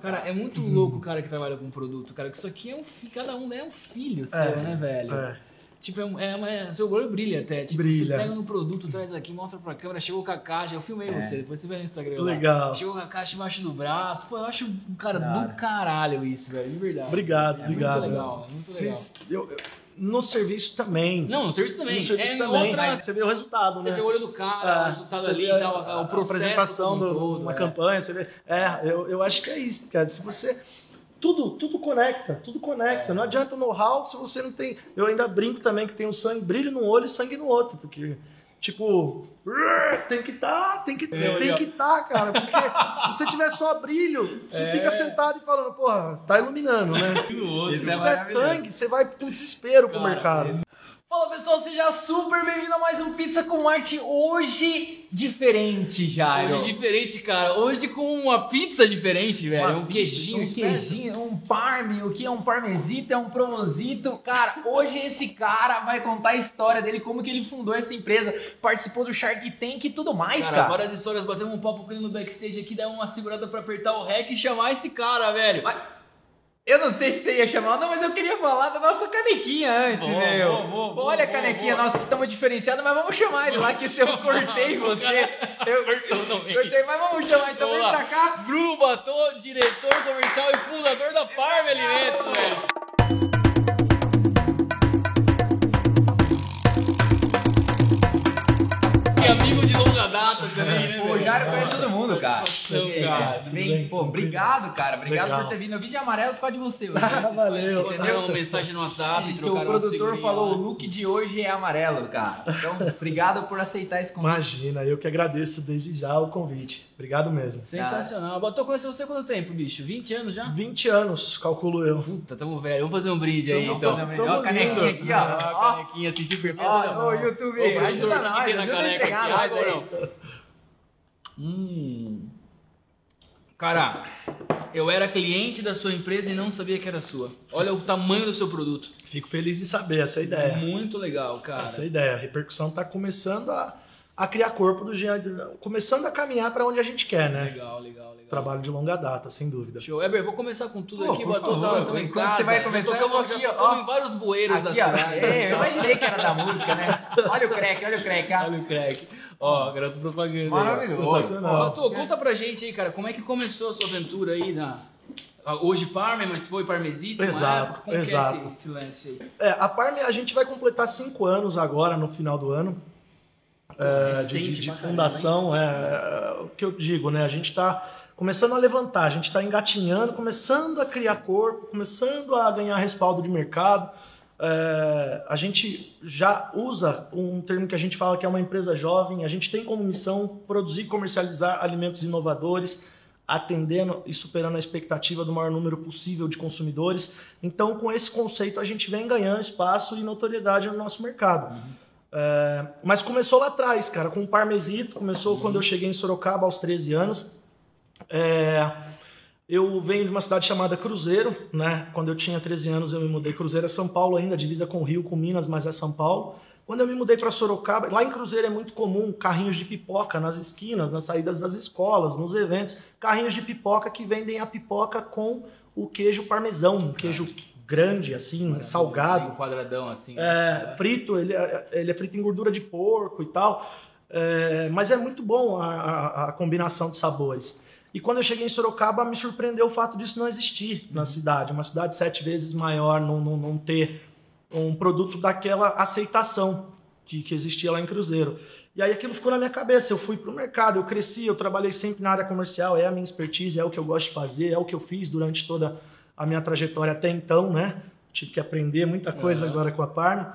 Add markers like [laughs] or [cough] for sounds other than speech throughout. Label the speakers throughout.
Speaker 1: Cara, é muito louco o cara que trabalha com produto, cara. Que isso aqui é um. Cada um é um filho seu,
Speaker 2: É,
Speaker 1: né, velho?
Speaker 2: É.
Speaker 1: Tipo, é, é uma- seu olho brilha até. Tipo,
Speaker 2: Brilha.
Speaker 1: você pega no produto, traz aqui, mostra pra câmera, chegou com a caixa. Eu filmei você, depois você vê no Instagram. lá.
Speaker 2: Legal.
Speaker 1: Chegou com a caixa embaixo do braço. Pô, eu acho, cara,
Speaker 3: Da
Speaker 1: do caralho isso, velho. De verdade.
Speaker 2: Obrigado,
Speaker 1: É
Speaker 2: obrigado.
Speaker 1: Muito legal, muito legal.
Speaker 2: eu- eu- no serviço também.
Speaker 1: Não, no serviço também.
Speaker 2: no serviço
Speaker 1: é
Speaker 2: também.
Speaker 1: outra.
Speaker 2: Você vê o resultado,
Speaker 1: Você
Speaker 2: né?
Speaker 1: vê o olho do cara,
Speaker 2: É,
Speaker 1: o resultado
Speaker 2: você
Speaker 1: ali e tal,
Speaker 2: a-
Speaker 1: o processo.
Speaker 2: A apresentação de uma
Speaker 1: é.
Speaker 2: campanha, você vê. É, eu, eu acho que é isso, cara. Se você. Tudo, tudo conecta, tudo conecta.
Speaker 1: É.
Speaker 2: Não adianta o know-how se você não tem. Eu ainda brinco também que tem o sangue, brilho num olho e sangue no outro, porque. Tipo, tem que estar, tem que
Speaker 1: É,
Speaker 2: tem que estar, cara. Porque se você tiver só brilho, você fica sentado e falando, porra, tá iluminando, né? Se
Speaker 3: Isso é
Speaker 2: tiver sangue, você vai com desespero pro
Speaker 1: Cara,
Speaker 2: mercado.
Speaker 3: Fala pessoal, seja super bem-vindo a mais um Pizza com Arte. Hoje, diferente, Jairo.
Speaker 1: Hoje diferente, cara. Hoje com uma pizza diferente, velho.
Speaker 3: Uma
Speaker 1: um queijinho.
Speaker 3: um queijinho, um parme, o que é um parmesito, é um promosito. Cara, hoje esse cara vai contar a história dele, como que ele fundou essa empresa, participou do Shark Tank e tudo mais,
Speaker 1: Cara,
Speaker 3: cara.
Speaker 1: várias histórias, batemos um papo com ele no backstage aqui, dá uma segurada pra apertar o rec e chamar esse cara, velho.
Speaker 3: Eu não sei se você ia chamar, não, mas eu queria falar da nossa canequinha antes,
Speaker 1: Boa,
Speaker 3: meu.
Speaker 1: boa, boa, boa,
Speaker 3: Olha a canequinha nossa que estamos diferenciados, mas vamos chamar ele lá que se eu cortei você. Eu [laughs] cortei, mas vamos chamar então, vem pra cá.
Speaker 1: Bruno diretor comercial e fundador da Parme Alimentos, velho. Amigo de longa data também, né?
Speaker 3: Pô, o
Speaker 1: velho?
Speaker 3: Jairo conhece todo mundo, cara.
Speaker 1: Cara.
Speaker 3: bem, pô, obrigado, cara. Obrigado
Speaker 2: Legal.
Speaker 3: por ter vindo. Eu vim de amarelo por causa de você. [laughs]
Speaker 2: Ah, valeu.
Speaker 1: Mandaram uma mensagem no WhatsApp,
Speaker 3: Gente, o
Speaker 1: uma
Speaker 3: produtor falou, o look de hoje é amarelo, cara. Então, [laughs] obrigado por aceitar esse convite.
Speaker 2: Imagina, eu que agradeço desde já o convite. Obrigado mesmo.
Speaker 1: Sensacional. Batô, conheceu você há quanto tempo, bicho? 20 anos já?
Speaker 2: 20 anos, calculo eu.
Speaker 1: Puta, tamo velho. Vamos fazer um brinde aí,
Speaker 3: Vamos
Speaker 1: então.
Speaker 3: fazer um
Speaker 2: Tamo
Speaker 3: Ó, a canequinha aqui,
Speaker 1: Ó,
Speaker 3: ó.
Speaker 1: a
Speaker 3: Ó,
Speaker 1: canequinha, senti perfeição.
Speaker 3: ô, YouTube, ajuda nós, ajuda a
Speaker 1: caneca
Speaker 3: entregar nós aí.
Speaker 1: Hum. Cara, eu era cliente da sua empresa e não sabia que era sua. Olha o tamanho do seu produto.
Speaker 2: Fico feliz em saber, essa ideia.
Speaker 1: Muito legal, cara.
Speaker 2: Essa ideia. A repercussão está começando a, a criar corpo do jeito. Começando a caminhar para onde a gente quer, né?
Speaker 1: Legal, legal, legal.
Speaker 2: Trabalho de longa data, sem dúvida.
Speaker 1: Show. Eber, vou começar com tudo
Speaker 3: Pô,
Speaker 1: aqui.
Speaker 3: favor.
Speaker 1: tá, tamo em casa.
Speaker 3: você vai começar, eu vou aqui,
Speaker 1: já
Speaker 3: ó.
Speaker 1: em vários bueiros
Speaker 3: Aqui,
Speaker 1: da cidade.
Speaker 3: É, eu imaginei que era da música, né? Olha o crack, olha o crack. ó.
Speaker 1: Olha o crack. Ó, garoto propaganda.
Speaker 3: Maravilhoso.
Speaker 2: Sensacional.
Speaker 1: Batô, conta pra gente aí, cara, como é que começou a sua aventura aí na... Hoje Parme, mas foi Parmesito, uma
Speaker 2: Exato?
Speaker 1: Como
Speaker 2: exato.
Speaker 1: que é esse, esse lance aí?
Speaker 2: É, a Parme, a gente vai completar cinco anos agora, no final do ano. É, de,
Speaker 1: Recente
Speaker 2: de- de fundação, é, o que eu digo, né? A gente está começando a levantar, a gente está engatinhando, começando a criar corpo, começando a ganhar respaldo de mercado. É, a gente já usa um termo que a gente fala que é uma empresa jovem. A gente tem como missão produzir e comercializar alimentos inovadores, atendendo e superando a expectativa do maior número possível de consumidores. Então, com esse conceito, a gente vem ganhando espaço e notoriedade no nosso mercado. É, mas começou lá atrás, cara, com o Parmesito. Começou quando eu cheguei em Sorocaba aos 13 anos. É, eu venho de uma cidade chamada Cruzeiro, né? Quando eu tinha 13 anos, eu me mudei. Cruzeiro é São Paulo ainda, divisa com Rio, com Minas, mas é São Paulo. Quando eu me mudei para Sorocaba, lá em Cruzeiro é muito comum carrinhos de pipoca nas esquinas, nas saídas das escolas, nos eventos. Carrinhos de pipoca que vendem a pipoca com o queijo parmesão, um queijo grande, assim, salgado.
Speaker 1: Um quadradão assim.
Speaker 2: É, frito, ele é, ele é frito em gordura de porco e tal. É, mas é muito bom a, a- a combinação de sabores. E quando eu cheguei em Sorocaba, me surpreendeu o fato disso não existir na cidade. Uma cidade sete vezes maior, não, não, não ter um produto daquela aceitação que, que existia lá em Cruzeiro. E aí aquilo ficou na minha cabeça. Eu fui para o mercado, eu cresci, eu trabalhei sempre na área comercial, é a minha expertise, é o que eu gosto de fazer, é o que eu fiz durante toda a minha trajetória até então, né? Tive que aprender muita coisa
Speaker 1: Aham.
Speaker 2: agora com a Parme.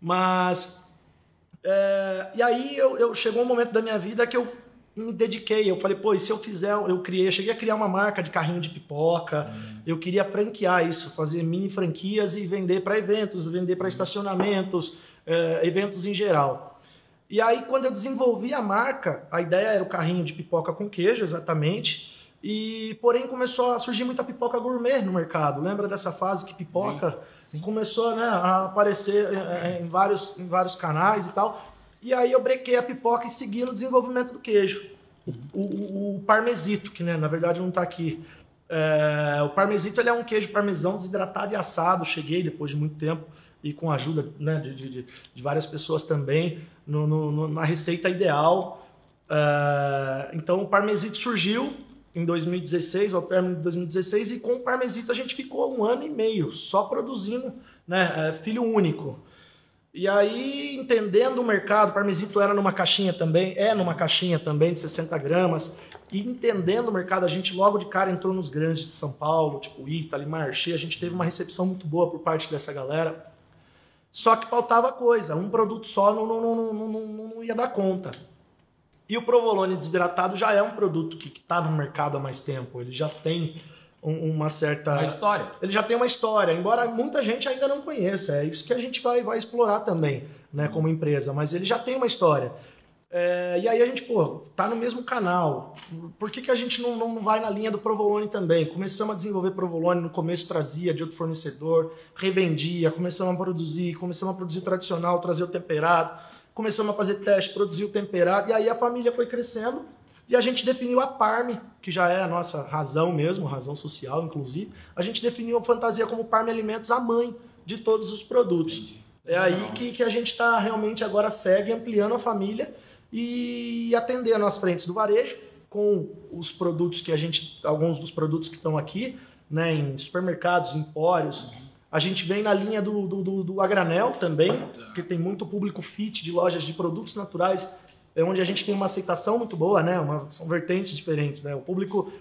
Speaker 2: Mas. é, e aí eu, eu- chegou um momento da minha vida que eu me dediquei. Eu falei, pô, e se eu fizer, eu criei, eu cheguei a criar uma marca de carrinho de pipoca. Eu queria franquear isso, fazer mini franquias e vender para eventos, vender para estacionamentos, é, eventos em geral. E aí, quando eu desenvolvi a marca, a ideia era o carrinho de pipoca com queijo, exatamente. E, porém, começou a surgir muita pipoca gourmet no mercado. Lembra dessa fase que pipoca
Speaker 3: Sim.
Speaker 2: começou né, a aparecer é, é, em vários, em vários canais e tal? E aí eu brequei a pipoca e segui no desenvolvimento do queijo. O, o- o parmesito, que né, na verdade não está aqui. É, o parmesito ele é um queijo parmesão desidratado e assado. Cheguei depois de muito tempo e com a ajuda né, de, de, de, várias pessoas também no, no, na receita ideal. É, então o parmesito surgiu em 2016, ao término de 2016, e com o parmesito a gente ficou um ano e meio só produzindo né, é, filho único. E aí, entendendo o mercado, o parmesito era numa caixinha também, é numa caixinha também de 60 gramas. E entendendo o mercado, a gente logo de cara entrou nos grandes de São Paulo, tipo Italy, Marché, a gente teve uma recepção muito boa por parte dessa galera. Só que faltava coisa, um produto só não, não, não, não, não, não ia dar conta. E o provolone desidratado já é um produto que está no mercado há mais tempo, ele já tem uma certa.
Speaker 3: Uma história.
Speaker 2: Ele já tem uma história, embora muita gente ainda não conheça. É isso que a gente vai, vai explorar também, né, como empresa. Mas ele já tem uma história. É, e aí a gente, pô, tá no mesmo canal. Por que, que a gente não, não vai na linha do provolone também? Começamos a desenvolver provolone, no começo trazia de outro fornecedor, revendia, começamos a produzir, começamos a produzir tradicional, trazer o temperado, começamos a fazer teste, produzir o temperado, e aí a família foi crescendo e a gente definiu a Parme, que já é a nossa razão mesmo, razão social, inclusive. A gente definiu a fantasia como Parme Alimentos, a mãe de todos os produtos. Entendi. É aí que, que a gente está realmente agora segue ampliando a família e atendendo as frentes do varejo com os produtos que a gente, alguns dos produtos que estão aqui, né, em supermercados, empórios. A gente vem na linha do, do, do, do a granel também, que tem muito público fit de lojas de produtos naturais é onde a gente tem uma aceitação muito boa, né? Uma, são vertentes diferentes, né? O público.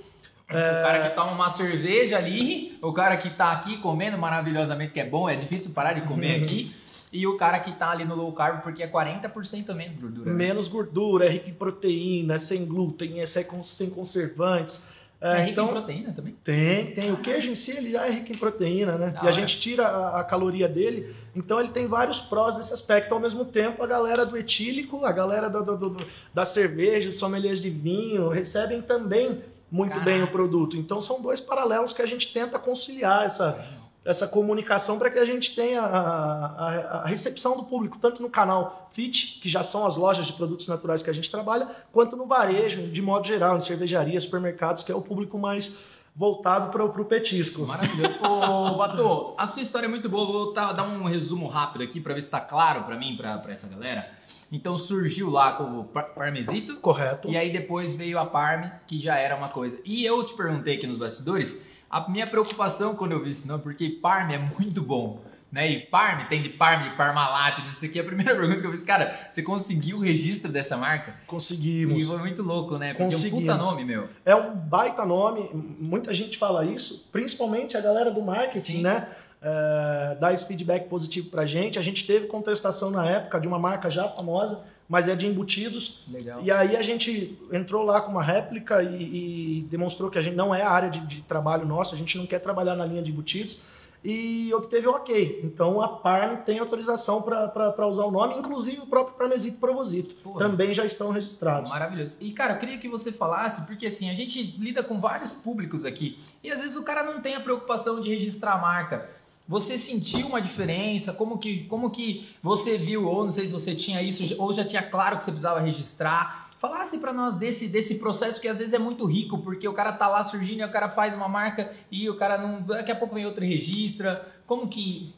Speaker 3: É... O cara que toma uma cerveja ali, o cara que tá aqui comendo maravilhosamente, que é bom, é difícil parar de comer aqui. E o cara que tá ali no low carb, porque é 40% menos gordura.
Speaker 2: Né? Menos gordura, é rico em proteína, é sem glúten, é sem conservantes.
Speaker 3: É, é rico então, em proteína também?
Speaker 2: Tem, tem. O queijo em si ele já é rico em proteína, né? e a gente tira a, a, caloria dele, então ele tem vários prós nesse aspecto. Ao mesmo tempo, a galera do etílico, a galera do, do, do, da cerveja, sommeliers de vinho, recebem também muito Caraca. bem o produto. Então são dois paralelos que a gente tenta conciliar essa, essa comunicação para que a gente tenha a, a, a, recepção do público, tanto no canal Fit, que já são as lojas de produtos naturais que a gente trabalha, quanto no varejo, de modo geral, em cervejarias, supermercados, que é o público mais voltado para o petisco.
Speaker 3: Maravilhoso. Ô, [laughs] Batô, a sua história é muito boa. Vou dar um resumo rápido aqui para ver se está claro para mim, para essa galera. Então surgiu lá com o parmesito.
Speaker 2: Correto.
Speaker 3: E aí depois veio a parme, que já era uma coisa. E eu te perguntei aqui nos bastidores a minha preocupação quando eu vi isso, não, porque Parme é muito bom. Né? E Parme, tem de Parme, de Parmalat, não sei o que. A primeira [laughs] pergunta que eu fiz, cara, você conseguiu o registro dessa marca?
Speaker 2: Conseguimos.
Speaker 3: E foi muito louco, né? Porque
Speaker 2: Conseguimos.
Speaker 3: é um puta nome, meu.
Speaker 2: É um baita nome, muita gente fala isso, principalmente a galera do marketing, Sim. né? É, dá esse feedback positivo pra gente. A gente teve contestação na época de uma marca já famosa, mas é de embutidos.
Speaker 3: Legal.
Speaker 2: E aí a gente entrou lá com uma réplica e, e demonstrou que a gente não é a área de, de, trabalho nossa, a gente não quer trabalhar na linha de embutidos e obteve o ok. Então a Parme tem autorização para usar o nome, inclusive o próprio Parmesito Provosito. Porra. Também já estão registrados.
Speaker 3: Maravilhoso. E cara, eu queria que você falasse, porque assim, a gente lida com vários públicos aqui e às vezes o cara não tem a preocupação de registrar a marca. Você sentiu uma diferença? Como que, como que você viu, ou não sei se você tinha isso, ou já tinha claro que você precisava registrar? Falasse para nós desse, desse processo que às vezes é muito rico, porque o cara tá lá surgindo e o cara faz uma marca e o cara não. Daqui a pouco vem outro e registra. Como que.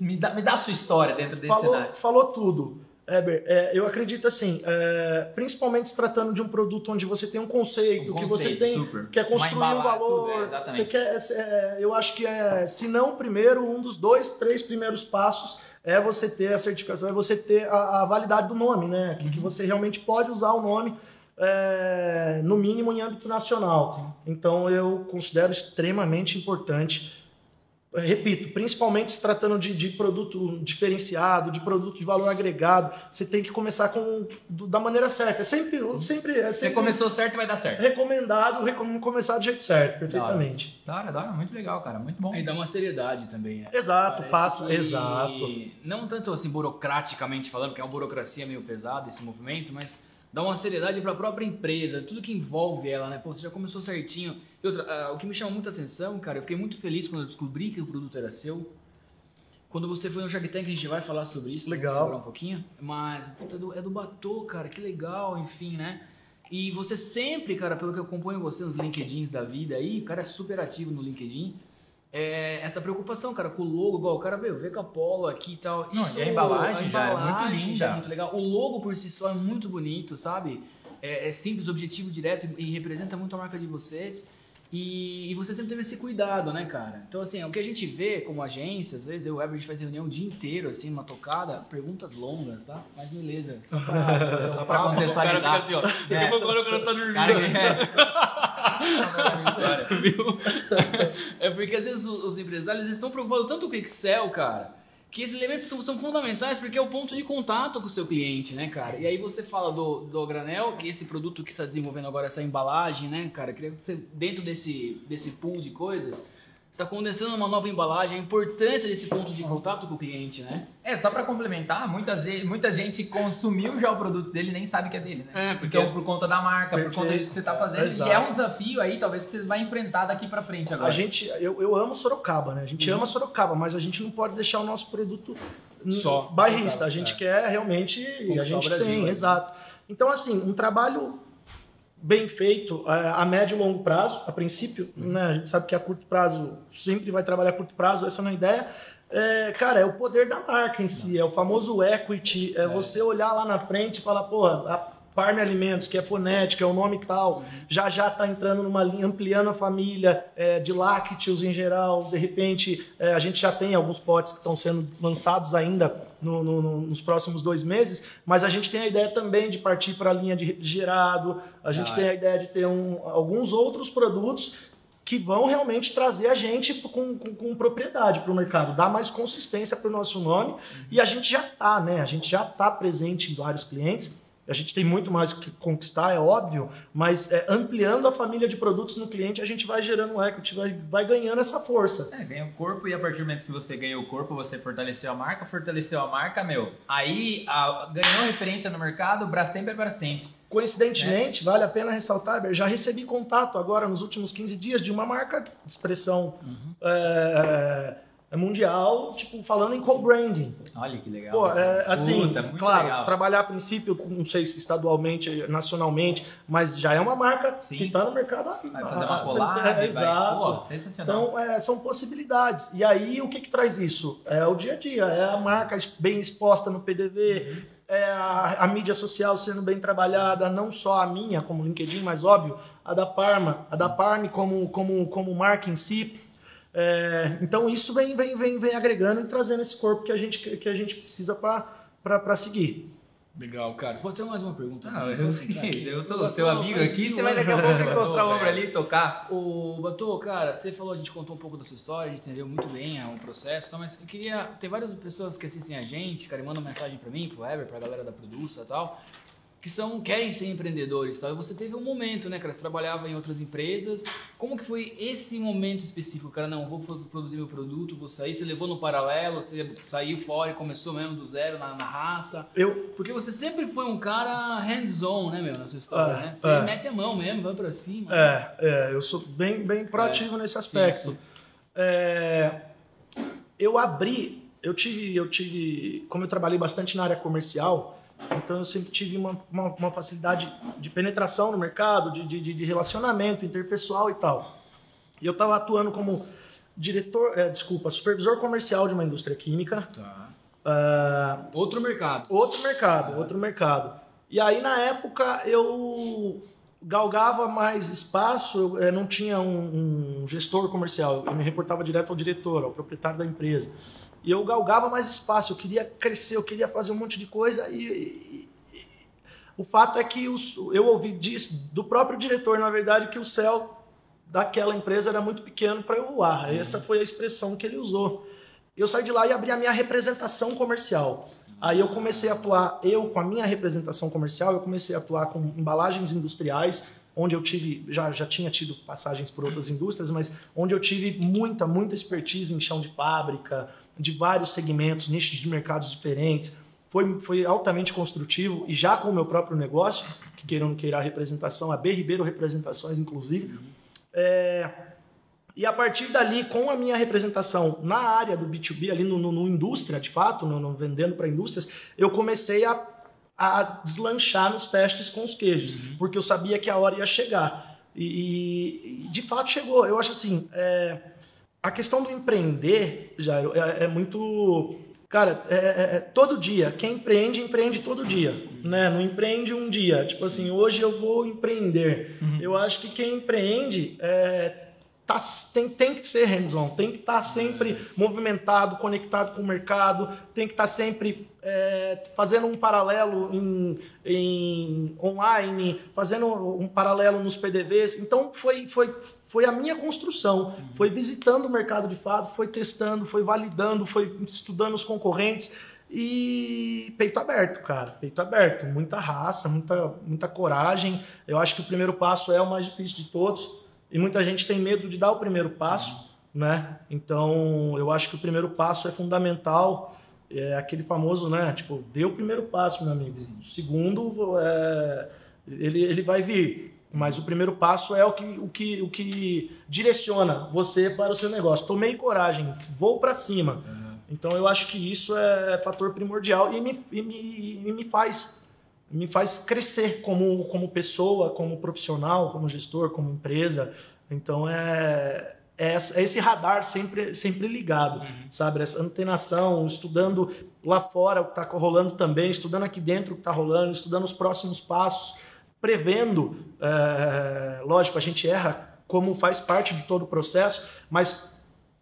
Speaker 3: Me dá, me dá a sua história dentro desse
Speaker 2: falou,
Speaker 3: cenário.
Speaker 2: Falou tudo. Eber, é, eu acredito assim, é, principalmente se tratando de um produto onde você tem um conceito, um que você tem, super. quer construir um valor, tudo, é, você quer, é, eu acho que é, se não primeiro, um dos dois, três primeiros passos é você ter a certificação, é você ter a, a validade do nome, né? Que, uhum. que, você realmente pode usar o nome, é, no mínimo em âmbito nacional. Então eu considero extremamente importante repito, principalmente se tratando de, de, produto diferenciado, de produto de valor agregado, você tem que começar com da maneira certa. É sempre, sempre, é sempre
Speaker 3: Você começou certo, vai dar certo.
Speaker 2: Recomendado, recom começar do jeito certo, perfeitamente.
Speaker 3: Da hora, da hora, muito legal, cara, muito bom.
Speaker 1: E dá uma seriedade também. Né?
Speaker 2: Exato, Parece passa, que... exato.
Speaker 1: Não tanto assim burocraticamente falando, porque é uma burocracia meio pesada esse movimento, mas dá uma seriedade para a própria empresa, tudo que envolve ela, né? Pô, você já começou certinho. E outra, uh, o que me chama muita atenção, cara, eu fiquei muito feliz quando eu descobri que o produto era seu. Quando você foi no Shark Tank, a gente vai falar sobre isso.
Speaker 2: Legal.
Speaker 1: um pouquinho. Mas, puta, é do, é do Batô, cara, que legal, enfim, né? E você sempre, cara, pelo que eu acompanho você nos LinkedIns da vida aí, o cara é super ativo no LinkedIn. É, essa preocupação, cara, com o logo, igual o cara veio, vê com a Polo aqui e tal.
Speaker 3: Não,
Speaker 1: Isso,
Speaker 3: e a embalagem já é muito
Speaker 1: embalagem já
Speaker 3: linda.
Speaker 1: muito legal. O logo por si só é muito bonito, sabe? É, é simples, objetivo direto e, e representa muito a marca de vocês. E, e você sempre teve esse cuidado, né, cara? Então, assim, o que a gente vê como agência, às vezes eu e o Weber, a gente faz reunião o dia inteiro, assim, numa tocada, perguntas longas, tá? Mas beleza. Só pra, [laughs]
Speaker 3: Só pra contextualizar.
Speaker 1: O cara fica assim, ó. A
Speaker 3: É.
Speaker 1: o cara tá dormindo.
Speaker 3: Cara, é.
Speaker 1: Viu? É porque às vezes os os empresários estão preocupados tanto com o Excel, cara, que esses elementos são, são fundamentais porque é o ponto de contato com o seu cliente, né, cara? E aí você fala do, do granel, que esse produto que está desenvolvendo agora, essa embalagem, né, cara? Queria que você, dentro desse, desse pool de coisas, está condensando uma nova embalagem, a importância desse ponto de contato com o cliente, né?
Speaker 3: É, só pra complementar, muitas, muita gente consumiu já o produto dele e nem sabe que é dele, né?
Speaker 1: É, porque-
Speaker 3: Então, por conta da marca, por conta
Speaker 2: Perfeito.
Speaker 3: disso que você tá fazendo.
Speaker 2: Exato.
Speaker 3: E é um desafio aí, talvez, que você vai enfrentar daqui pra frente agora.
Speaker 2: A gente, eu, eu amo Sorocaba, né? A gente
Speaker 1: Uhum.
Speaker 2: ama Sorocaba, mas a gente não pode deixar o nosso produto
Speaker 1: Só.
Speaker 2: bairrista. A
Speaker 1: É.
Speaker 2: gente quer realmente. E a gente
Speaker 1: Brasil,
Speaker 2: tem,
Speaker 1: né?
Speaker 2: exato. Então, assim, um trabalho bem feito é, a médio e longo prazo, a princípio,
Speaker 1: Uhum.
Speaker 2: né? A gente sabe que a curto prazo sempre vai trabalhar a curto prazo, essa não é a ideia. É, cara, é o poder da marca em si, é o famoso equity, é, você olhar lá na frente e falar, porra, a Parme Alimentos, que é fonética, é o nome tal, já já está entrando numa linha, ampliando a família é, de lácteos em geral. De repente, é, a gente já tem alguns potes que estão sendo lançados ainda no- no- no- nos próximos dois meses, mas a gente tem a ideia também de partir para a linha de refrigerado, a gente
Speaker 1: Ah,
Speaker 2: tem a ideia de ter um- alguns outros produtos que vão realmente trazer a gente com, com- com propriedade para o mercado, dar mais consistência para o nosso nome. E a gente já está, né? A gente já está presente em vários clientes. A gente tem muito mais o que conquistar, é óbvio, mas é, ampliando a família de produtos no cliente, a gente vai gerando um equity, vai, vai ganhando essa força.
Speaker 3: É, ganha o corpo e a partir do momento que você ganha o corpo, você fortaleceu a marca, fortaleceu a marca, meu. Aí a- ganhou referência no mercado, Brastemp é Brastemp.
Speaker 2: Coincidentemente, vale a pena ressaltar, já recebi contato agora nos últimos 15 dias de uma marca de expressão é, é mundial, tipo, falando em co-branding.
Speaker 3: Olha que legal.
Speaker 2: Pô, é, assim,
Speaker 3: Puta,
Speaker 2: claro,
Speaker 3: legal.
Speaker 2: trabalhar a princípio, não sei se estadualmente, nacionalmente, mas já é uma marca
Speaker 3: Sim.
Speaker 2: que está no mercado.
Speaker 3: Vai fazer uma collab,
Speaker 2: é. Exato.
Speaker 3: Pô, sensacional.
Speaker 2: Então, é, são possibilidades. E aí, o que, que traz isso? É o dia a dia, é a marca es- bem exposta no PDV, é a, a mídia social sendo bem trabalhada, não só a minha, como LinkedIn, mas óbvio, a da Parma, a da Parme como, como, como marca em si. É, então, isso vem, vem, vem, vem agregando e trazendo esse corpo que a gente, que a gente precisa para seguir.
Speaker 1: Legal, cara. Pode ter mais uma pergunta?
Speaker 3: Não, eu, [laughs] eu tô
Speaker 1: Batô,
Speaker 3: seu amigo aqui, você vai daqui a pouco [laughs] encostar o ombro ali e tocar.
Speaker 1: O Batô, cara, você falou, a gente contou um pouco da sua história, a gente entendeu muito bem ah, o processo, tá, mas eu queria. Tem várias pessoas que assistem a gente, cara, e mandam mensagem pra mim, pro Weber, pra galera da Produça e tal, que são, querem ser empreendedores tal. E você teve um momento, né, cara? Você trabalhava em outras empresas. Como que foi esse momento específico, cara? Não, vou pro- produzir meu produto, vou sair. Você levou no paralelo, você saiu fora e começou mesmo do zero na, na raça.
Speaker 2: Eu,
Speaker 1: Porque você sempre foi um cara hands-on, né, meu, na sua história,
Speaker 2: É,
Speaker 1: né? Você
Speaker 2: é.
Speaker 1: mete a mão mesmo, vai pra cima.
Speaker 2: É, é, eu sou bem, bem proativo nesse aspecto.
Speaker 1: sim.
Speaker 2: É, eu abri, eu tive, eu tive, como eu trabalhei bastante na área comercial, então eu sempre tive uma, uma, uma facilidade de penetração no mercado, de, de, de relacionamento interpessoal e tal. E eu estava atuando como diretor, é, desculpa, supervisor comercial de uma indústria química.
Speaker 1: Tá.
Speaker 2: Ah,
Speaker 1: Outro mercado.
Speaker 2: Outro mercado, outro mercado. E aí, na época, eu galgava mais espaço, eu eh, não tinha um, um gestor comercial, eu me reportava direto ao diretor, ao proprietário da empresa. E eu galgava mais espaço, eu queria crescer, eu queria fazer um monte de coisa e, e- e- o fato é que os- eu ouvi disso do próprio diretor, na verdade, que o céu daquela empresa era muito pequeno para eu voar. Essa foi a expressão que ele usou. Eu saí de lá e abri a minha representação comercial. Aí eu comecei a atuar, eu com a minha representação comercial, eu comecei a atuar com embalagens industriais, onde eu tive, já, já tinha tido passagens por outras indústrias, mas onde eu tive muita, muita expertise em chão de fábrica, de vários segmentos, nichos de mercados diferentes. Foi, foi altamente construtivo e já com o meu próprio negócio, que queira ou não queira a representação, a B Ribeiro Representações, inclusive. É, e a partir dali, com a minha representação na área do B2B, ali no, no- no indústria, de fato, no, no- vendendo para indústrias, eu comecei a, a deslanchar nos testes com os queijos, porque eu sabia que a hora ia chegar. E, e, de fato chegou. Eu acho assim, é, a questão do empreender, Jairo, é, é muito. Cara, é, é- é todo dia. Quem empreende, empreende todo dia. Né? Não empreende um dia. Tipo assim, hoje eu vou empreender. Eu acho que quem empreende é, tá, tem, tem que ser hands-on, tem que estar sempre movimentado, conectado com o mercado, tem que estar sempre é, fazendo um paralelo em, em online, fazendo um paralelo nos PDVs. Então foi, foi, foi a minha construção, foi visitando o mercado de fato, foi testando, foi validando, foi estudando os concorrentes. E peito aberto, cara, peito aberto, muita raça, muita, muita coragem. Eu acho que o primeiro passo é o mais difícil de todos e muita gente tem medo de dar o primeiro passo, né? Então, eu acho que o primeiro passo é fundamental. É aquele famoso, né? Tipo, dê o primeiro passo, meu amigo. O segundo, é, ele, ele vai vir. Mas o primeiro passo é o que, o, que, o que direciona você para o seu negócio. Tomei coragem, vou para cima. Então, eu acho que isso é fator primordial e me, e me, e me faz me faz crescer como, como pessoa, como profissional, como gestor, como empresa. Então é, é, é esse radar sempre, sempre ligado, sabe? Essa antenação, estudando lá fora o que está rolando também, estudando aqui dentro o que está rolando, estudando os próximos passos, prevendo. é, lógico, a gente erra como faz parte de todo o processo, mas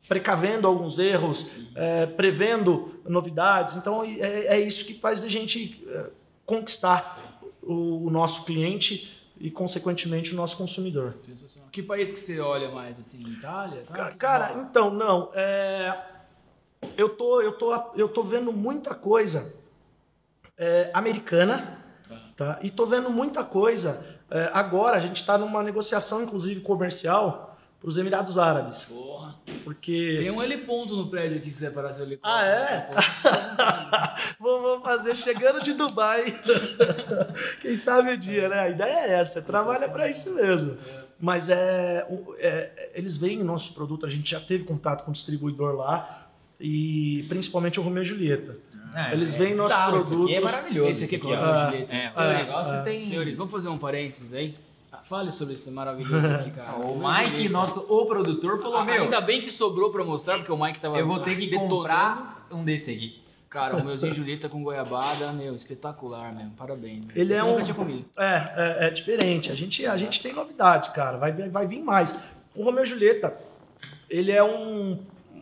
Speaker 2: precavendo alguns erros, é, prevendo novidades. Então é, é isso que faz a gente é, conquistar o, o nosso cliente e, consequentemente, o nosso consumidor.
Speaker 1: Que país que você olha mais, assim? Itália? Tá?
Speaker 2: Cara, então, não. é, eu, tô, eu, tô, eu tô vendo muita coisa é, americana, tá? E tô vendo muita coisa. é, agora, a gente está numa negociação, inclusive, comercial para os Emirados Árabes.
Speaker 1: Porra.
Speaker 2: Porque.
Speaker 1: Tem um heliponto no prédio aqui, se você parar seu helicóptero.
Speaker 2: Ah, é? [laughs] Vou, vou fazer chegando de Dubai. [laughs] Quem sabe o dia, né? A ideia é essa, trabalha para isso mesmo. Mas é, é, eles veem o nosso produto, a gente já teve contato com o distribuidor lá, e principalmente o Romeu e Julieta.
Speaker 3: É,
Speaker 2: Eles
Speaker 3: é
Speaker 2: veem nossos
Speaker 3: bizarro, isso aqui é
Speaker 2: produtos.
Speaker 3: maravilhoso.
Speaker 1: Esse aqui é
Speaker 3: isso
Speaker 1: o
Speaker 3: ó.
Speaker 1: Romeu e
Speaker 2: Ah,
Speaker 1: Julieta.
Speaker 3: É,
Speaker 1: Senhores,
Speaker 3: negócio tem...
Speaker 1: Senhores, vamos fazer um parênteses aí? Ah, Fale sobre esse maravilhoso aqui, cara. [laughs]
Speaker 3: O Mike, nosso o produtor, falou,
Speaker 1: Ah,
Speaker 3: meu,
Speaker 1: Ainda bem que sobrou pra mostrar, porque o Mike tava
Speaker 3: eu vou ter que
Speaker 1: detonando.
Speaker 3: comprar um desse aqui.
Speaker 1: Cara, o meuzinho [laughs] Julieta com goiabada, meu, espetacular mesmo. Parabéns. meu.
Speaker 2: Ele é um-
Speaker 1: nunca tinha comido.
Speaker 2: É, é, é diferente. A gente, a gente tem novidade, cara. Vai, vir- vai vir mais. O Romeu Julieta, ele é um,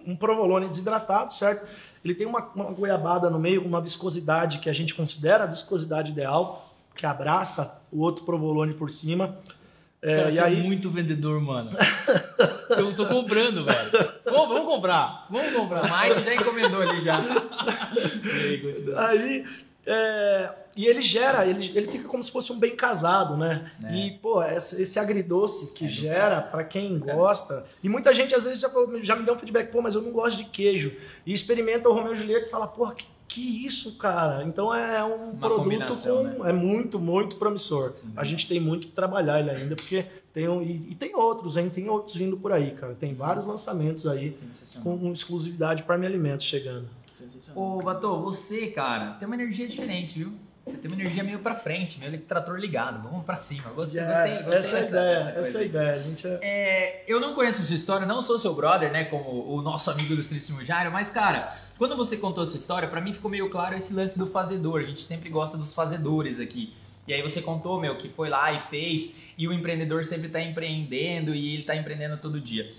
Speaker 2: um provolone desidratado, certo? Ele tem uma, uma goiabada no meio, uma viscosidade que a gente considera a viscosidade ideal, que abraça o outro provolone por cima. É,
Speaker 1: Cara,
Speaker 2: e
Speaker 1: é
Speaker 2: aí,
Speaker 1: muito vendedor, mano. [laughs] eu tô comprando, velho. Vamos, vamos comprar. Vamos comprar.
Speaker 3: Mike já encomendou ali já.
Speaker 1: E aí.
Speaker 2: Aí, é, e ele gera, ele, ele fica como se fosse um bem casado, né?
Speaker 3: É.
Speaker 2: E, pô, esse, esse agridoce que
Speaker 3: É
Speaker 2: gera, pra quem gosta. E muita gente às vezes já, já me deu um feedback, pô, mas eu não gosto de queijo. E experimenta o Romeu e Julieta e fala, pô, que, que isso, cara? Então é um
Speaker 3: Uma
Speaker 2: produto com.
Speaker 3: né?
Speaker 2: É muito, muito promissor. A gente tem muito que trabalhar ele ainda, porque tem. um- E, e tem outros, hein? Tem outros vindo por aí, cara. Tem vários lançamentos aí com exclusividade para alimentos chegando.
Speaker 3: Ô, Batô, você, cara, tem uma energia diferente, viu? Você tem uma energia meio pra frente, meio trator ligado. Vamos pra cima. Gostei, gostei, gostei
Speaker 2: essa é a
Speaker 3: dessa-
Speaker 2: ideia, essa é a
Speaker 3: aí.
Speaker 2: ideia. A gente é...
Speaker 3: É, eu não conheço sua história, não sou seu brother, né? Como o nosso amigo ilustríssimo Jairo, mas, cara, quando você contou sua história, pra mim ficou meio claro esse lance do fazedor. A gente sempre gosta dos fazedores aqui. E aí você contou, meu, que foi lá e fez, e o empreendedor sempre tá empreendendo e ele tá empreendendo todo dia.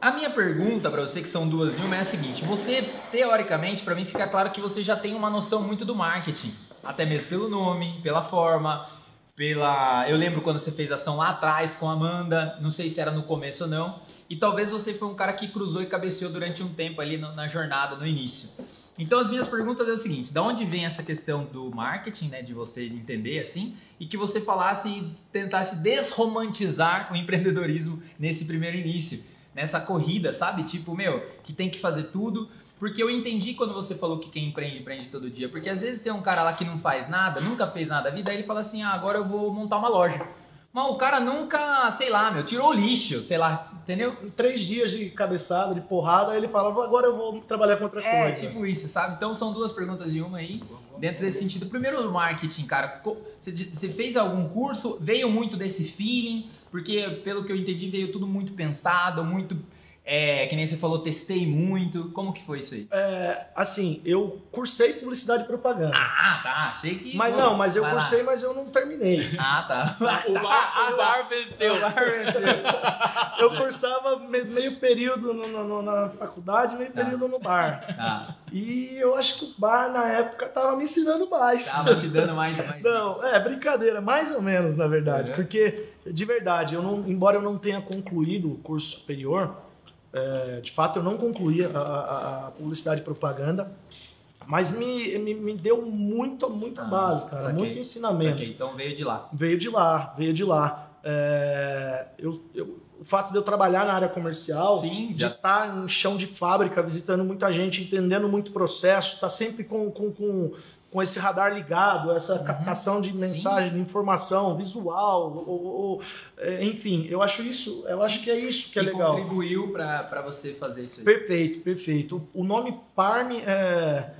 Speaker 3: A minha pergunta pra você, que são duas em uma, é a seguinte: você, teoricamente, pra mim fica claro que você já tem uma noção muito do marketing, até mesmo pelo nome, pela forma, pela. Eu lembro quando você fez ação lá atrás com a Amanda, não sei se era no começo ou não, e talvez você foi um cara que cruzou e cabeceou durante um tempo ali na jornada, no início. Então as minhas perguntas é o seguinte: da onde vem essa questão do marketing, né, de você entender assim, e que você falasse e tentasse desromantizar o [laughs] empreendedorismo nesse primeiro início, nessa corrida, sabe? Tipo, meu, que tem que fazer tudo. Porque eu entendi quando você falou que quem empreende, empreende todo dia. Porque às vezes tem um cara lá que não faz nada, nunca fez nada da vida, aí ele fala assim: ah, agora eu vou montar uma loja. Mas o cara nunca, sei lá, meu, tirou o lixo, sei lá, entendeu?
Speaker 2: Três dias de cabeçada, de porrada, aí ele falava, agora eu vou trabalhar com outra
Speaker 3: É,
Speaker 2: coisa.
Speaker 3: tipo isso, sabe? Então são duas perguntas em uma aí. Dentro desse sentido. Primeiro, o marketing, cara, você fez algum curso? Veio muito desse feeling? Porque, pelo que eu entendi, veio tudo muito pensado, muito. É, que nem você falou, testei muito. Como que foi isso aí?
Speaker 2: É, assim, eu cursei publicidade e propaganda.
Speaker 3: Ah, tá. Achei que.
Speaker 2: mas
Speaker 3: pô,
Speaker 2: não, mas eu
Speaker 3: vai lá.
Speaker 2: cursei, mas eu não terminei.
Speaker 3: Ah, tá. [laughs]
Speaker 1: O [laughs] VAR, o VAR venceu. [laughs]
Speaker 2: Eu cursava me- meio período no- no- no- na faculdade, meio
Speaker 3: Tá.
Speaker 2: período no bar.
Speaker 3: Tá.
Speaker 2: E eu acho que o bar na época tava me ensinando mais.
Speaker 3: Tava te dando mais. mais
Speaker 2: Não, é brincadeira, mais ou menos, na verdade.
Speaker 3: Uhum.
Speaker 2: Porque, de verdade, eu não, embora eu não tenha concluído o curso superior, é, de fato eu não concluí a, a- a publicidade e propaganda, mas me, me, me deu muito, muita
Speaker 3: Ah,
Speaker 2: base, cara,
Speaker 3: saquei.
Speaker 2: muito ensinamento.
Speaker 3: Ok, então veio de lá.
Speaker 2: Veio de lá, veio de lá. É, eu, eu- o fato de eu trabalhar na área comercial,
Speaker 3: Sim,
Speaker 2: de estar em chão de fábrica, visitando muita gente, entendendo muito processo, estar sempre com, com, com, com esse radar ligado, essa captação de
Speaker 3: Uhum. Sim.
Speaker 2: mensagem, de informação, visual, ou- ou- é, enfim, eu acho isso, eu acho que é isso que é legal.
Speaker 3: contribuiu pra você fazer isso aí.
Speaker 2: Perfeito, perfeito. O nome Parm é.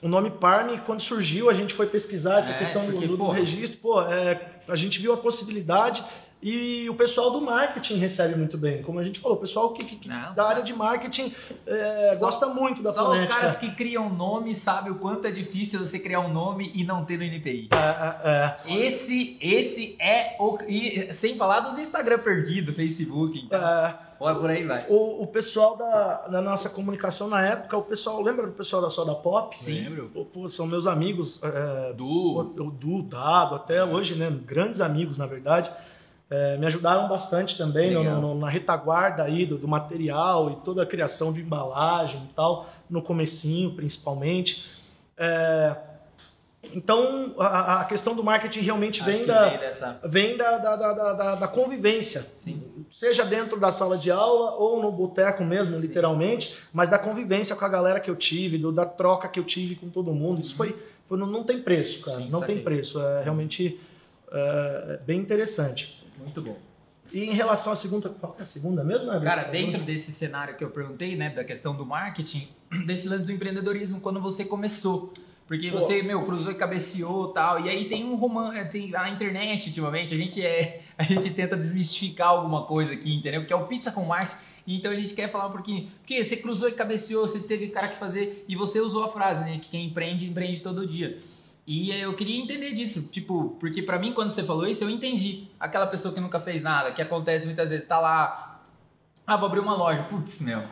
Speaker 2: O nome Parm, quando surgiu, a gente foi pesquisar essa
Speaker 3: É,
Speaker 2: questão do,
Speaker 3: porque,
Speaker 2: do- do
Speaker 3: porra.
Speaker 2: registro. Pô, é, a gente viu a possibilidade e o pessoal do marketing recebe muito bem. Como a gente falou, o pessoal que, que- da área de marketing é,
Speaker 3: Só-
Speaker 2: gosta muito da
Speaker 3: Só os
Speaker 2: fonética.
Speaker 3: caras que criam nome sabem o quanto é difícil você criar um nome e não ter no NPI.
Speaker 2: É, é, é.
Speaker 3: Esse, esse é o. E sem falar dos Instagram perdido, Facebook, então.
Speaker 2: É,
Speaker 3: Bora por aí, vai.
Speaker 2: o, o pessoal da, da nossa comunicação na época, o pessoal, lembra do pessoal da Soda Pop?
Speaker 3: Sim.
Speaker 1: Lembro.
Speaker 2: Pô, pô, são meus amigos, é,
Speaker 1: Du.
Speaker 2: o Du, Dado, até hoje, né? Grandes amigos, na verdade. É, me ajudaram bastante também no- no- na retaguarda aí do, do material e toda a criação de embalagem e tal, no comecinho, principalmente. É, então, a, a questão do marketing realmente
Speaker 3: Acho
Speaker 2: vem da,
Speaker 3: veio dessa.
Speaker 2: vem da, da, da, da- convivência.
Speaker 3: Sim.
Speaker 2: Seja dentro da sala de aula ou no boteco mesmo,
Speaker 3: Sim.
Speaker 2: literalmente, mas da convivência com a galera que eu tive, do- da troca que eu tive com todo mundo. Isso foi, foi- não, não tem preço, cara.
Speaker 3: Sim,
Speaker 2: não tem preço. É realmente é, bem interessante.
Speaker 3: Muito bom.
Speaker 2: E em relação à segunda, qual que é a segunda mesmo? Everton?
Speaker 3: Cara, dentro desse cenário que eu perguntei, né, da questão do marketing, [clears throat] desse lance do empreendedorismo, quando você começou. Porque
Speaker 2: Pô.
Speaker 3: você, meu, cruzou e cabeceou e tal. E aí tem um romance, tem a internet ultimamente, a gente é. [laughs] A gente tenta desmistificar alguma coisa aqui, entendeu? Que é o pizza com marketing. Então a gente quer falar um pouquinho. Porque você cruzou e cabeceou, você teve cara que fazer. E você usou a frase, né? Que quem empreende, empreende todo dia. E eu queria entender disso, tipo, porque pra mim quando você falou isso, eu entendi. Aquela pessoa que nunca fez nada, que acontece muitas vezes, tá lá, ah, vou abrir uma loja, putz, meu,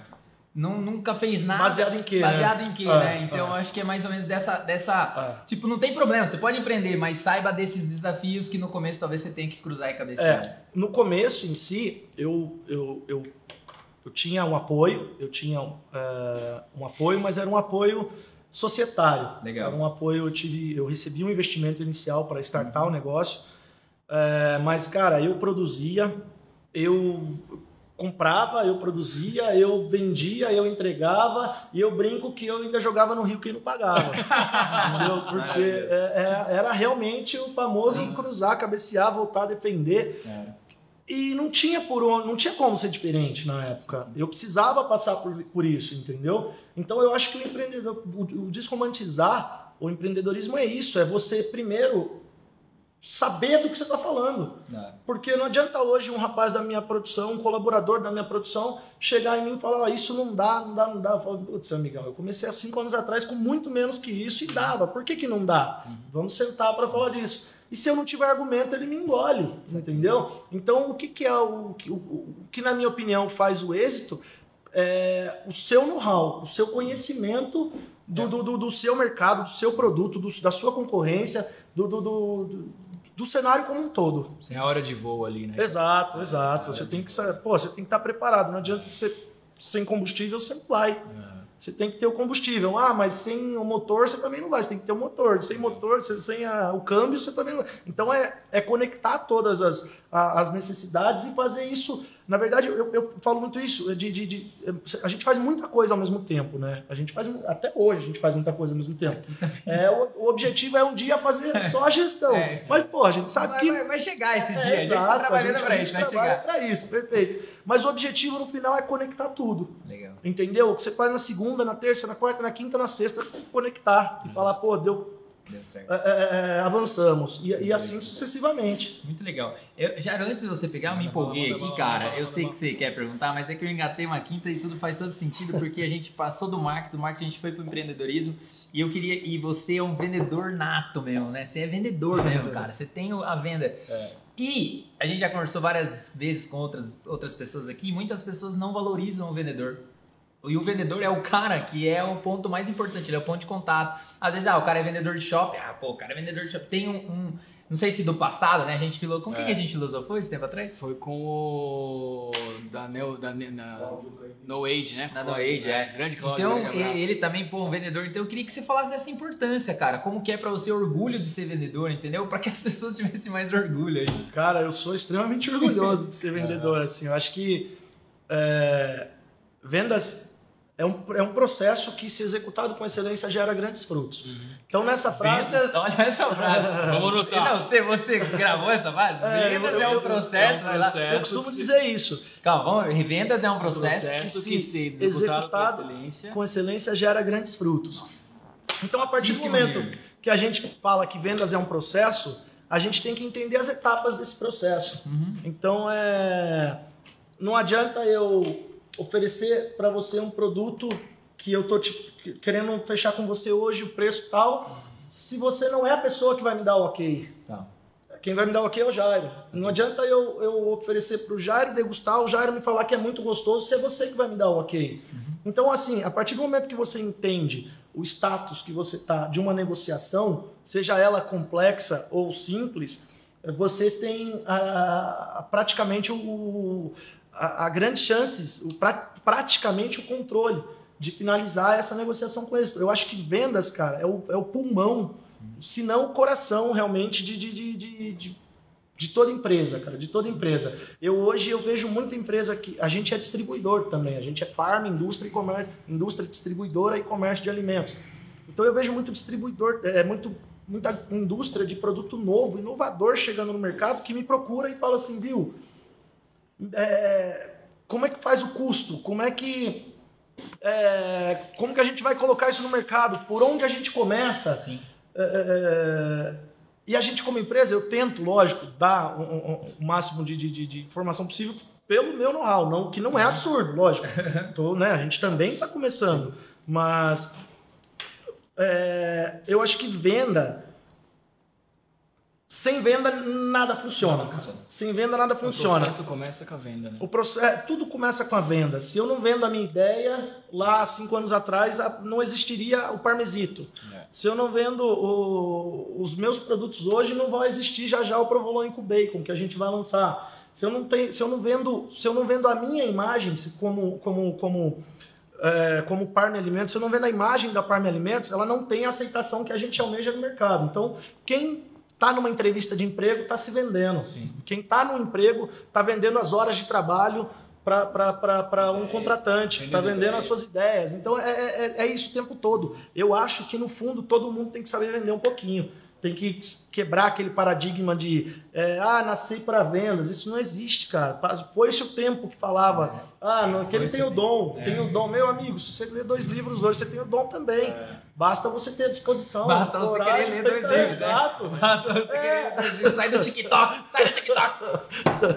Speaker 3: não, nunca fez nada.
Speaker 2: Baseado em quê, né?
Speaker 3: Baseado em quê,
Speaker 2: Ah,
Speaker 3: né? Então
Speaker 2: ah.
Speaker 3: acho que é mais ou menos dessa, dessa,
Speaker 2: Ah.
Speaker 3: tipo, não tem problema, você pode empreender, mas saiba desses desafios que no começo talvez você tenha que cruzar e cabecear.
Speaker 2: É, no começo em si, eu, eu, eu, eu tinha um apoio, eu tinha é, um apoio, mas era um apoio societário.
Speaker 3: Legal.
Speaker 2: Era um apoio, eu tive, eu recebi um investimento inicial para startar o negócio, é, mas cara, eu produzia, eu comprava, eu produzia, eu vendia, eu entregava e eu brinco que eu ainda jogava no Rio que não pagava. [laughs] entendeu? Porque é- é- era realmente o famoso
Speaker 3: Sim.
Speaker 2: cruzar, cabecear, voltar, defender.
Speaker 3: É.
Speaker 2: E não tinha por onde, não tinha como ser diferente na época. Eu precisava passar por, por isso, entendeu? Então eu acho que o empreendedor, o, o desromantizar o empreendedorismo é isso, é você primeiro saber do que você está falando.
Speaker 3: É.
Speaker 2: Porque não adianta hoje um rapaz da minha produção, um colaborador da minha produção, chegar em mim e falar, ó, isso não dá, não dá, não dá. Eu falo, putz, amigão, eu comecei há cinco anos atrás com muito menos que isso e dava. Por que, que não dá? Vamos sentar para falar disso. E se eu não tiver argumento, ele me engole, entendeu? Então, o que, que é o, que- o, o que, na minha opinião, faz o êxito é o seu know-how, o seu conhecimento do, do, do- do seu mercado, do seu produto, do- da sua concorrência, do, do, do, cenário como um todo.
Speaker 1: Sem a hora de voo ali, né?
Speaker 2: Exato, exato. Você tem que, pô, você tem que estar preparado. Não adianta você sem combustível, você não vai.
Speaker 1: É.
Speaker 2: Você tem que ter o combustível. Ah, mas sem o motor você também não vai. Você tem que ter o motor. Sem motor, você- sem a- o câmbio, você também não vai. Então é, é conectar todas as, a- as necessidades e fazer isso Na verdade, eu, eu falo muito isso. De, de, de- a gente faz muita coisa ao mesmo tempo, né? A gente faz até hoje a gente faz muita coisa ao mesmo tempo. [laughs] É, o, o objetivo é um dia fazer só a gestão.
Speaker 3: É.
Speaker 2: Mas pô, a gente sabe
Speaker 3: Vai,
Speaker 2: que
Speaker 3: vai- vai chegar esse
Speaker 2: é,
Speaker 3: dia. a gente tá
Speaker 2: exato,
Speaker 3: trabalhando
Speaker 2: a gente,
Speaker 3: pra
Speaker 2: a
Speaker 3: isso,
Speaker 2: gente
Speaker 3: vai
Speaker 2: trabalha pra isso, perfeito. Mas o objetivo no final é conectar tudo.
Speaker 3: Legal.
Speaker 2: Entendeu? O que você faz na segunda, na terça, na quarta, na quinta, na sexta, conectar e falar, pô, deu. É, é, é, avançamos. E, e assim sucessivamente.
Speaker 3: Muito legal. Eu, já antes de você pegar, eu me empolguei aqui, cara. Eu sei que você quer perguntar, mas é que eu engatei uma quinta e tudo faz todo sentido, porque a gente passou do marketing, do marketing a gente foi pro empreendedorismo. E eu queria. E você é um vendedor nato mesmo, né? Você é vendedor mesmo, cara. Você tem o- a venda.
Speaker 1: É.
Speaker 3: E a gente já conversou várias vezes com outras, outras pessoas aqui, muitas pessoas não valorizam o vendedor. E o vendedor é o cara que é o ponto mais importante, ele é o ponto de contato. Às vezes, ah, o cara é vendedor de shopping, ah, pô, o cara é vendedor de shopping. Tem um, um- não sei se do passado, né? A gente filou, com quem
Speaker 1: É.
Speaker 3: que a gente filosofou esse tempo atrás?
Speaker 1: Foi com o. Da Neo. Da, Ne- na, no Age, né?
Speaker 3: Na No Age, é.
Speaker 1: Grande Cláudio.
Speaker 3: Então,
Speaker 1: grande
Speaker 3: ele, também, pô, um vendedor. Então, eu queria que você falasse dessa importância, cara. Como que é pra você orgulho de ser vendedor, entendeu? Pra que as [laughs] pessoas tivessem mais orgulho aí.
Speaker 2: Cara, eu sou extremamente orgulhoso de ser [laughs] vendedor. Assim, eu acho que é, vendas é um, é um processo que, se executado com excelência, gera grandes frutos. Então, nessa frase.
Speaker 3: Vendas, [laughs] olha essa frase. [laughs]
Speaker 1: Vamos anotar.
Speaker 3: Não, você, você gravou essa frase?
Speaker 2: É,
Speaker 3: vendas
Speaker 2: eu-
Speaker 3: é um
Speaker 2: eu-
Speaker 3: processo,
Speaker 1: é um processo.
Speaker 2: Eu costumo dizer isso.
Speaker 3: Calma, vamos, vendas é um processo,
Speaker 1: processo
Speaker 2: que
Speaker 1: que,
Speaker 2: se
Speaker 1: se executado,
Speaker 2: executado
Speaker 1: com excelência.
Speaker 2: Com excelência, gera grandes frutos. Então, a partir do momento que a gente fala que vendas é um processo, a gente tem que entender as etapas desse processo.
Speaker 3: Uhum.
Speaker 2: Então, é, não adianta eu oferecer para você um produto que eu tô querendo fechar com você hoje, o preço tal, se você não é a pessoa que vai me dar o ok.
Speaker 3: Tá.
Speaker 2: Quem vai me dar o ok é o Jairo. Não adianta eu, eu oferecer para o Jairo degustar, o Jairo me falar que é muito gostoso, se é você que vai me dar o ok. Então, assim, a partir do momento que você entende o status que você está de uma negociação, seja ela complexa ou simples, você tem ah, praticamente o, a grandes chances, o, pra- praticamente o controle de finalizar essa negociação com eles. Eu acho que vendas, cara, é o, é o pulmão, se não o coração realmente de, de, de, de, de, toda empresa, cara, de toda empresa. Eu hoje eu vejo muita empresa que a gente é distribuidor também, a gente é Parma, indústria e comércio, indústria distribuidora e comércio de alimentos. Então eu vejo muito distribuidor, é muito muita indústria de produto novo, inovador chegando no mercado que me procura e fala assim, viu? É, como é que faz o custo? Como é que é, como que a gente vai colocar isso no mercado? Por onde a gente começa?
Speaker 3: Sim.
Speaker 2: É, e a gente, como empresa, eu tento, lógico, dar o um, um, um máximo de, de, de, informação possível pelo meu know-how, não, que não é absurdo, lógico. [laughs] Tô, né, a gente também está começando, mas é, eu acho que venda. Sem venda, nada funciona.
Speaker 3: Funciona.
Speaker 2: Sem venda, nada funciona.
Speaker 1: O processo começa com a venda, né?
Speaker 2: O processo, tudo começa com a venda. Se eu não vendo a minha ideia, lá cinco anos atrás não existiria o parmesito.
Speaker 1: É.
Speaker 2: Se eu não vendo o- os meus produtos hoje, não vai existir já já o provolone com bacon que a gente vai lançar. Se eu não tenho, se eu não vendo, se eu não vendo a minha imagem como como como é, como Parme Alimentos, se eu não vendo a imagem da Parme Alimentos, ela não tem a aceitação que a gente almeja no mercado. Então, quem está numa entrevista de emprego está se vendendo.
Speaker 3: Sim.
Speaker 2: Quem está no emprego está vendendo as horas de trabalho para um contratante, está
Speaker 1: vendendo
Speaker 2: as suas ideias. Então é, é, é isso o tempo todo. Eu acho que no fundo todo mundo tem que saber vender um pouquinho. Tem que quebrar aquele paradigma de é, ah, nasci para vendas. Isso não existe, cara. Foi esse o tempo que falava. Ah, não, aquele tem o dom,
Speaker 3: É.
Speaker 2: tem o dom. Meu amigo, se você ler dois livros hoje, você tem o dom também. Basta você ter a disposição.
Speaker 3: Basta você
Speaker 2: coragem,
Speaker 3: querer ler dois
Speaker 2: é,
Speaker 3: livros, né?
Speaker 2: Exato.
Speaker 3: Basta você
Speaker 2: É.
Speaker 3: querer- Sai do TikTok, sai do TikTok.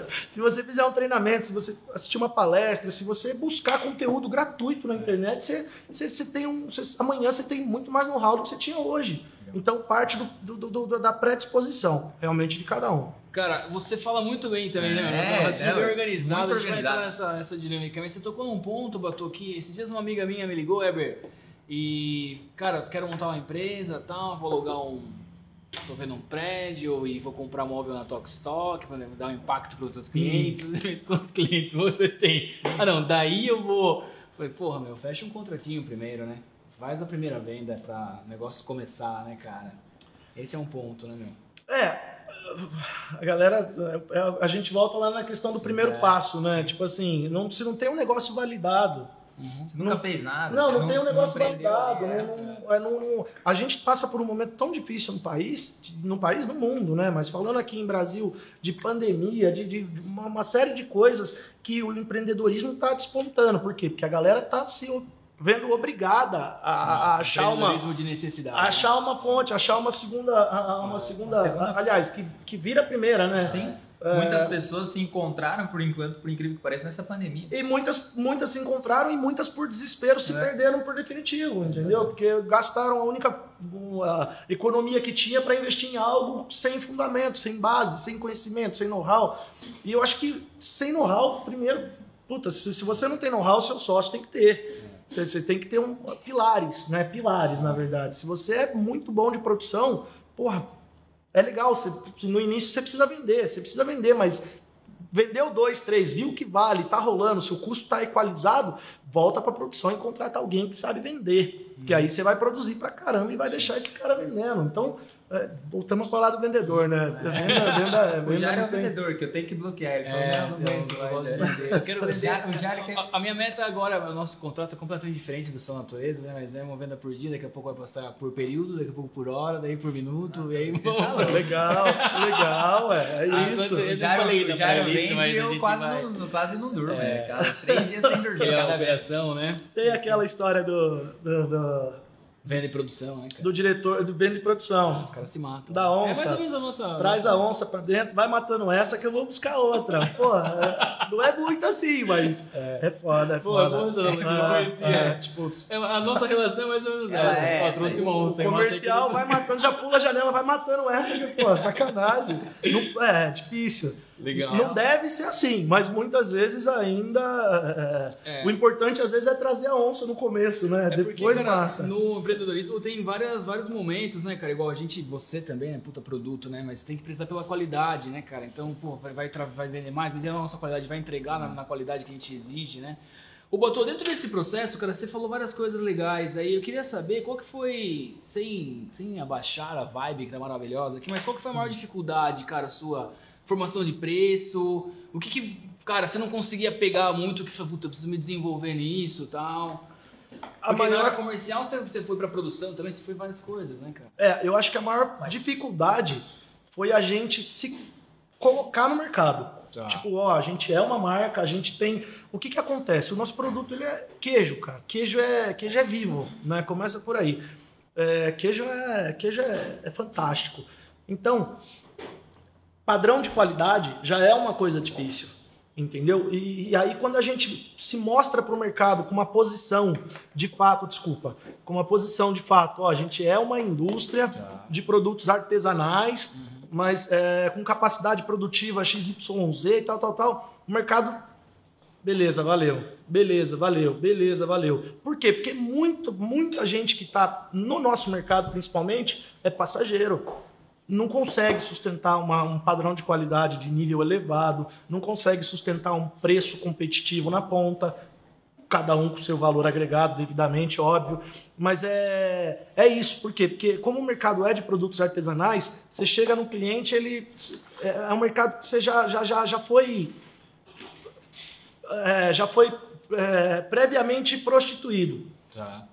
Speaker 3: [laughs]
Speaker 2: Se você fizer um treinamento, se você assistir uma palestra, se você buscar conteúdo gratuito na internet, você, você, você tem um, você- amanhã você tem muito mais know-how do que você tinha hoje. Então parte do, do- do- do- da predisposição, realmente, de cada um.
Speaker 1: Cara, você fala muito bem também, né?
Speaker 3: É,
Speaker 1: é
Speaker 3: é,
Speaker 1: bem organizado,
Speaker 3: muito
Speaker 1: a gente vai
Speaker 3: organizado.
Speaker 1: entrar nessa, nessa dinâmica. Mas você tocou num ponto, Batu, que esses dias uma amiga minha me ligou, Eber, e, cara, eu quero montar uma empresa tal, vou alugar um. tô vendo um prédio e vou comprar móvel na Tokstok para dar um impacto para os seus clientes. Mas [laughs] Quantos clientes você tem? Ah, não, daí eu vou. Falei, porra, meu, fecha um contratinho primeiro, né? Faz a primeira venda para o negócio começar, né, cara? Esse é um ponto, né, meu?
Speaker 2: É, a galera, é, a gente volta lá na questão do primeiro passo, né? Tipo assim, não, se não tem um negócio validado,
Speaker 3: Você nunca fez nada.
Speaker 2: não,
Speaker 3: você
Speaker 2: não, tem um negócio validado.
Speaker 3: né?
Speaker 2: não- não- é, não- não- a gente passa por um momento tão difícil no país, no país, no mundo, né? Mas falando aqui em Brasil de pandemia, de, de- de uma, uma série de coisas que o empreendedorismo está despontando. Por quê? Porque a galera está se vendo obrigada a, a achar uma
Speaker 1: de necessidade.
Speaker 2: achar uma fonte, achar uma segunda, uma segunda,
Speaker 3: segunda-
Speaker 2: aliás, que, que vira a primeira, né?
Speaker 3: Sim.
Speaker 2: É.
Speaker 3: Muitas pessoas se encontraram, por enquanto, por incrível que pareça, nessa pandemia.
Speaker 2: E muitas, muitas se encontraram e muitas por desespero se
Speaker 3: É.
Speaker 2: perderam por definitivo, entendeu? Porque gastaram a única a economia que tinha para investir em algo sem fundamento, sem base, sem conhecimento, sem know-how. E eu acho que sem know-how, primeiro, puta, se, se você não tem know-how, seu sócio tem que ter. Você, você tem que ter um, pilares, né? Pilares, na verdade. Se você é muito bom de produção, porra, é legal. Você, no início você precisa vender, você precisa vender, mas vendeu dois, três, viu que vale, tá rolando, se o custo tá equalizado, volta pra produção e contrata alguém que sabe vender. Que aí você vai produzir pra caramba e vai deixar esse cara vendendo. Então, voltamos a falar do vendedor, né? Venda, venda, [laughs]
Speaker 3: O
Speaker 2: venda
Speaker 3: Jair é
Speaker 2: não
Speaker 3: o
Speaker 2: tem-
Speaker 3: vendedor, que eu tenho que bloquear. Ele falou,
Speaker 1: É,
Speaker 3: não, não
Speaker 1: eu,
Speaker 3: aguento
Speaker 1: eu vender. Quero
Speaker 3: O
Speaker 1: vender.
Speaker 3: Jair- o
Speaker 1: A, a minha meta agora, o nosso contrato é completamente diferente do sua natureza, né? Mas é uma venda por dia, daqui a pouco vai passar por período, daqui a pouco por hora, daí por minuto, e aí
Speaker 3: Você tá
Speaker 1: vamos.
Speaker 2: Legal, legal, é, é
Speaker 1: Ah,
Speaker 2: isso.
Speaker 3: O
Speaker 1: Eu
Speaker 3: Jairo,
Speaker 1: falei ainda
Speaker 3: o Jairo
Speaker 1: pra isso,
Speaker 3: vende
Speaker 1: mas
Speaker 3: e
Speaker 1: a
Speaker 3: eu quase,
Speaker 1: vai-
Speaker 3: não, quase não durmo,
Speaker 1: É.
Speaker 3: né, cara? Três dias sem dormir. Cada vez.
Speaker 1: operação, né?
Speaker 2: Tem aquela história do, do, do,
Speaker 1: Venda e produção, né, cara?
Speaker 2: do diretor do venda de produção.
Speaker 1: Os caras se matam.
Speaker 2: Da onça.
Speaker 1: É mais ou menos a nossa.
Speaker 2: Traz a onça pra dentro, vai matando essa que eu vou buscar outra. [laughs] Pô, é- não é muito assim, mas é, foda, é
Speaker 1: Pô,
Speaker 2: foda.
Speaker 1: é bom
Speaker 2: É,
Speaker 1: conhecia.
Speaker 2: é, tipo,
Speaker 1: É, a nossa relação é mais ou menos
Speaker 3: Ela
Speaker 1: essa.
Speaker 3: é,
Speaker 1: trouxe uma
Speaker 2: o
Speaker 1: onça.
Speaker 2: comercial vai matando, já pula a janela, vai matando essa que, pô, sacanagem. Não- é, difícil.
Speaker 1: Legal.
Speaker 2: Não deve ser assim, mas muitas vezes ainda. é,
Speaker 1: É.
Speaker 2: O importante às vezes é trazer a onça no começo, né?
Speaker 1: É porque,
Speaker 2: Depois
Speaker 1: cara,
Speaker 2: mata.
Speaker 1: No empreendedorismo tem várias, vários momentos, né, cara? Igual a gente, você também, né? Puta produto, né? Mas tem que prezar pela qualidade, né, cara? Então, pô, vai, vai, vai vender mais, mas e a nossa qualidade vai entregar na, na qualidade que a gente exige, né? O Botô, dentro desse processo, cara, você falou várias coisas legais aí. Eu queria saber qual que foi, sem, sem abaixar a vibe que tá maravilhosa aqui, mas qual que foi a maior dificuldade, cara, sua formação de preço? O que que, cara, você não conseguia pegar muito, que falou, puta, preciso me desenvolver nisso e tal?
Speaker 2: A
Speaker 1: Porque na
Speaker 2: maior
Speaker 1: hora comercial você, você foi pra produção também, você foi várias coisas, né, cara?
Speaker 2: É, eu acho que a maior dificuldade foi a gente se colocar no mercado.
Speaker 1: Tá.
Speaker 2: Tipo, ó, a gente é uma marca, a gente tem. O que que acontece? O nosso produto ele é queijo, cara. Queijo é queijo é vivo, né? Começa por aí. É, queijo é queijo é, é fantástico. Então, padrão de qualidade já é uma coisa difícil, entendeu? E, e aí quando a gente se mostra para o mercado com uma posição de fato, desculpa, com uma posição de fato, ó, a gente é uma indústria de produtos artesanais, mas é, com capacidade produtiva XYZ e tal, tal, tal, o mercado Beleza, valeu. Beleza, valeu. Beleza, valeu. Por quê? Porque muito, muita gente que está no nosso mercado, principalmente, é passageiro. Não consegue sustentar uma- um padrão de qualidade de nível elevado, não consegue sustentar um preço competitivo na ponta, cada um com seu valor agregado devidamente, óbvio. Mas é, é isso, por quê? Porque como o mercado é de produtos artesanais, você chega no cliente, ele é é um mercado que você já, já, já, já foi é, já foi é, previamente prostituído.
Speaker 1: Tá.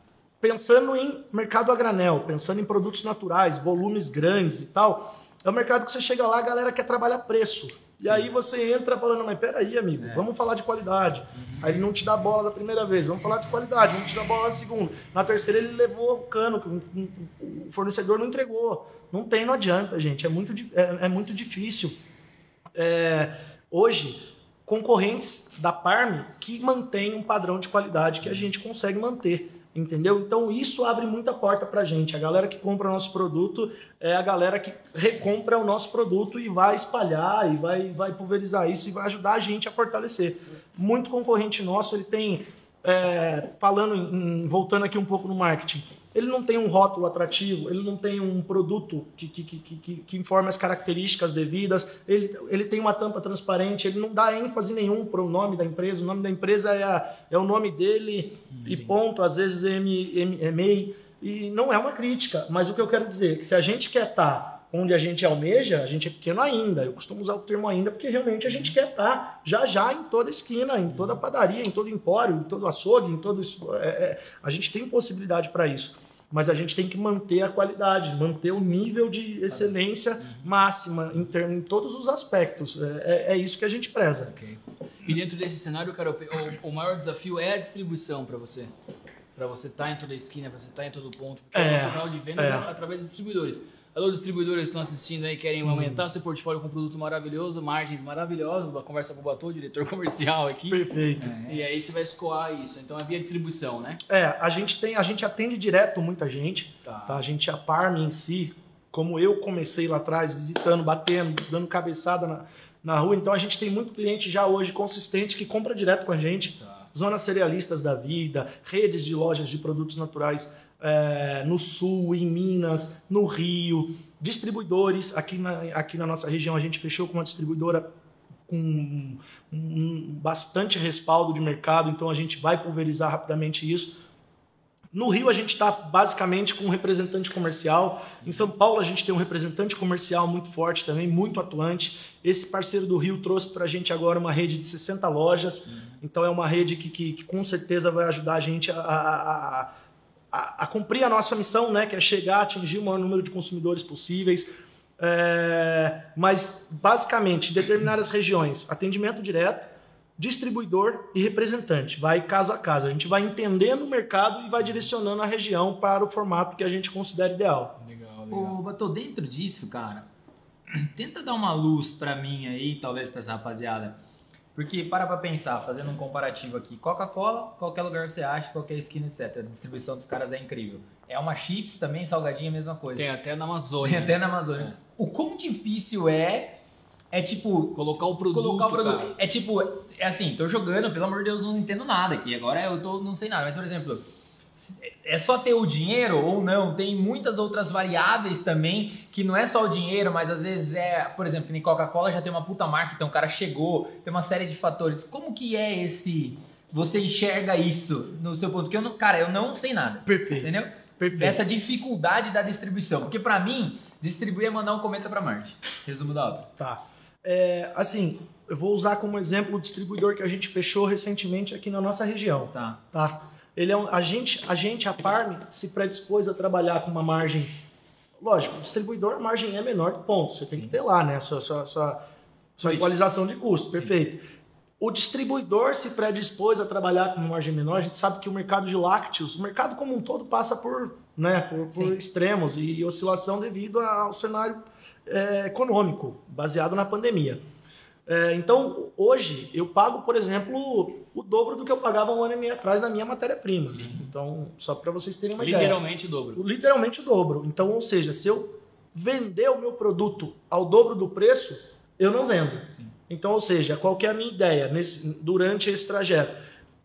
Speaker 2: Pensando em mercado a granel, pensando em produtos naturais, volumes grandes e tal, é um mercado que você chega lá, a galera quer trabalhar preço. E aí você entra falando, mas peraí, amigo, vamos falar de qualidade. Aí ele não te dá bola da primeira vez, vamos falar de qualidade, vamos te dar bola na segunda. Na terceira ele levou o cano, que o- fornecedor não entregou. Não tem, não adianta, gente. É muito, é, é muito difícil. É, hoje, concorrentes da Parme que mantêm um padrão de qualidade que a gente consegue manter. Entendeu? Então isso abre muita porta pra gente. A galera que compra o nosso produto é a galera que recompra o nosso produto e vai espalhar e vai, vai pulverizar isso e vai ajudar a gente a fortalecer. Muito concorrente nosso, ele tem, é, falando, em- voltando aqui um pouco no marketing, ele não tem um rótulo atrativo, ele não tem um produto que, que, que, que, que informe as características devidas, ele, ele tem uma tampa transparente, ele não dá ênfase nenhum para o nome da empresa, o nome da empresa é, a- é o nome dele e ponto, às vezes MEI, e não é uma crítica, mas o que eu quero dizer é que se a gente quer estar onde a gente almeja, a gente é pequeno ainda. Eu costumo usar o termo ainda porque realmente a gente quer estar já já em toda esquina, em toda padaria, em todo empório, em todo açougue, em todo isso. É, é, a gente tem possibilidade para isso. Mas a gente tem que manter a qualidade, manter o nível de excelência máxima em, em todos os aspectos. É, é, é isso que a gente preza.
Speaker 1: Okay. E dentro desse cenário, cara, o, o maior desafio é a distribuição para você para você estar tá em toda a esquina, para você estar tá em todo ponto. Porque é, o canal de vendas é. através de distribuidores. Alô, distribuidores que estão assistindo aí, querem hum. aumentar seu portfólio com um produto maravilhoso, margens maravilhosas, uma conversa com o Batô, diretor [laughs] comercial aqui.
Speaker 2: Perfeito.
Speaker 1: É, e aí você vai escoar isso. Então é via distribuição, né?
Speaker 2: É, a gente tem, a gente atende direto muita gente. Tá. tá? A gente, a Parme em si, como eu comecei lá atrás, visitando, batendo, dando cabeçada na, na rua, então a gente tem muito cliente já hoje consistente que compra direto com a gente. Tá zonas cerealistas da vida, redes de lojas de produtos naturais é, no sul, em Minas, no Rio, distribuidores. Aqui na, aqui na nossa região a gente fechou com uma distribuidora com um, bastante respaldo de mercado, então a gente vai pulverizar rapidamente isso. No Rio a gente está basicamente com um representante comercial. Em São Paulo a gente tem um representante comercial muito forte também, muito atuante. Esse parceiro do Rio trouxe para a gente agora uma rede de 60 lojas. Uhum. Então é uma rede que, que, que, com certeza vai ajudar a gente a, a, a, a, cumprir a nossa missão, né? que é chegar, atingir o maior número de consumidores possíveis. É, mas basicamente, em determinadas regiões, atendimento direto distribuidor e representante. Vai caso a caso. A gente vai entendendo o mercado e vai direcionando a região para o formato que a gente considera ideal.
Speaker 3: Legal, legal. Ô, Batô, dentro disso, cara, [clears throat] tenta dar uma luz para mim aí, talvez para essa rapaziada. Porque para pra pensar, fazendo um comparativo aqui, Coca-Cola, qualquer lugar você acha, qualquer esquina, etc. A distribuição dos caras é incrível. É uma chips também, salgadinha, mesma coisa.
Speaker 1: Tem até na Amazônia.
Speaker 3: Tem até na Amazônia. É. O quão difícil é é tipo.
Speaker 1: Colocar o produto.
Speaker 3: Colocar o produto. Cara. É tipo, é assim, tô jogando, pelo amor de Deus, não entendo nada aqui. Agora eu tô, não sei nada. Mas, por exemplo, é só ter o dinheiro ou não? Tem muitas outras variáveis também, que não é só o dinheiro, mas às vezes é, por exemplo, em Coca-Cola já tem uma puta marca, então o cara chegou, tem uma série de fatores. Como que é esse. Você enxerga isso no seu ponto? Porque eu não, cara, eu não sei nada.
Speaker 2: Perfeito.
Speaker 3: Entendeu?
Speaker 2: Perfeito.
Speaker 3: Dessa dificuldade da distribuição. Porque para mim, distribuir é mandar um cometa para Marte. Resumo da obra.
Speaker 2: Tá. É, assim, eu vou usar como exemplo o distribuidor que a gente fechou recentemente aqui na nossa região.
Speaker 3: Tá.
Speaker 2: tá? Ele é um, a gente, a gente, a Parme, se predispôs a trabalhar com uma margem. Lógico, o distribuidor, a margem é menor, ponto. Você tem Sim. que ter lá, né? Sua, sua, sua, sua equalização de custo, perfeito. Sim. O distribuidor se predispôs a trabalhar com uma margem menor. A gente sabe que o mercado de lácteos, o mercado como um todo passa por, né, por, por extremos e oscilação devido ao cenário é, econômico, baseado na pandemia. É, então, hoje, eu pago, por exemplo, o dobro do que eu pagava um ano e meio atrás na minha matéria-prima. Então, só para vocês terem uma
Speaker 1: Literalmente
Speaker 2: ideia.
Speaker 1: Literalmente o
Speaker 2: dobro. Literalmente o dobro. Então, ou seja, se eu vender o meu produto ao dobro do preço, eu não vendo. Sim. Então, ou seja, qual é a minha ideia nesse, durante esse trajeto?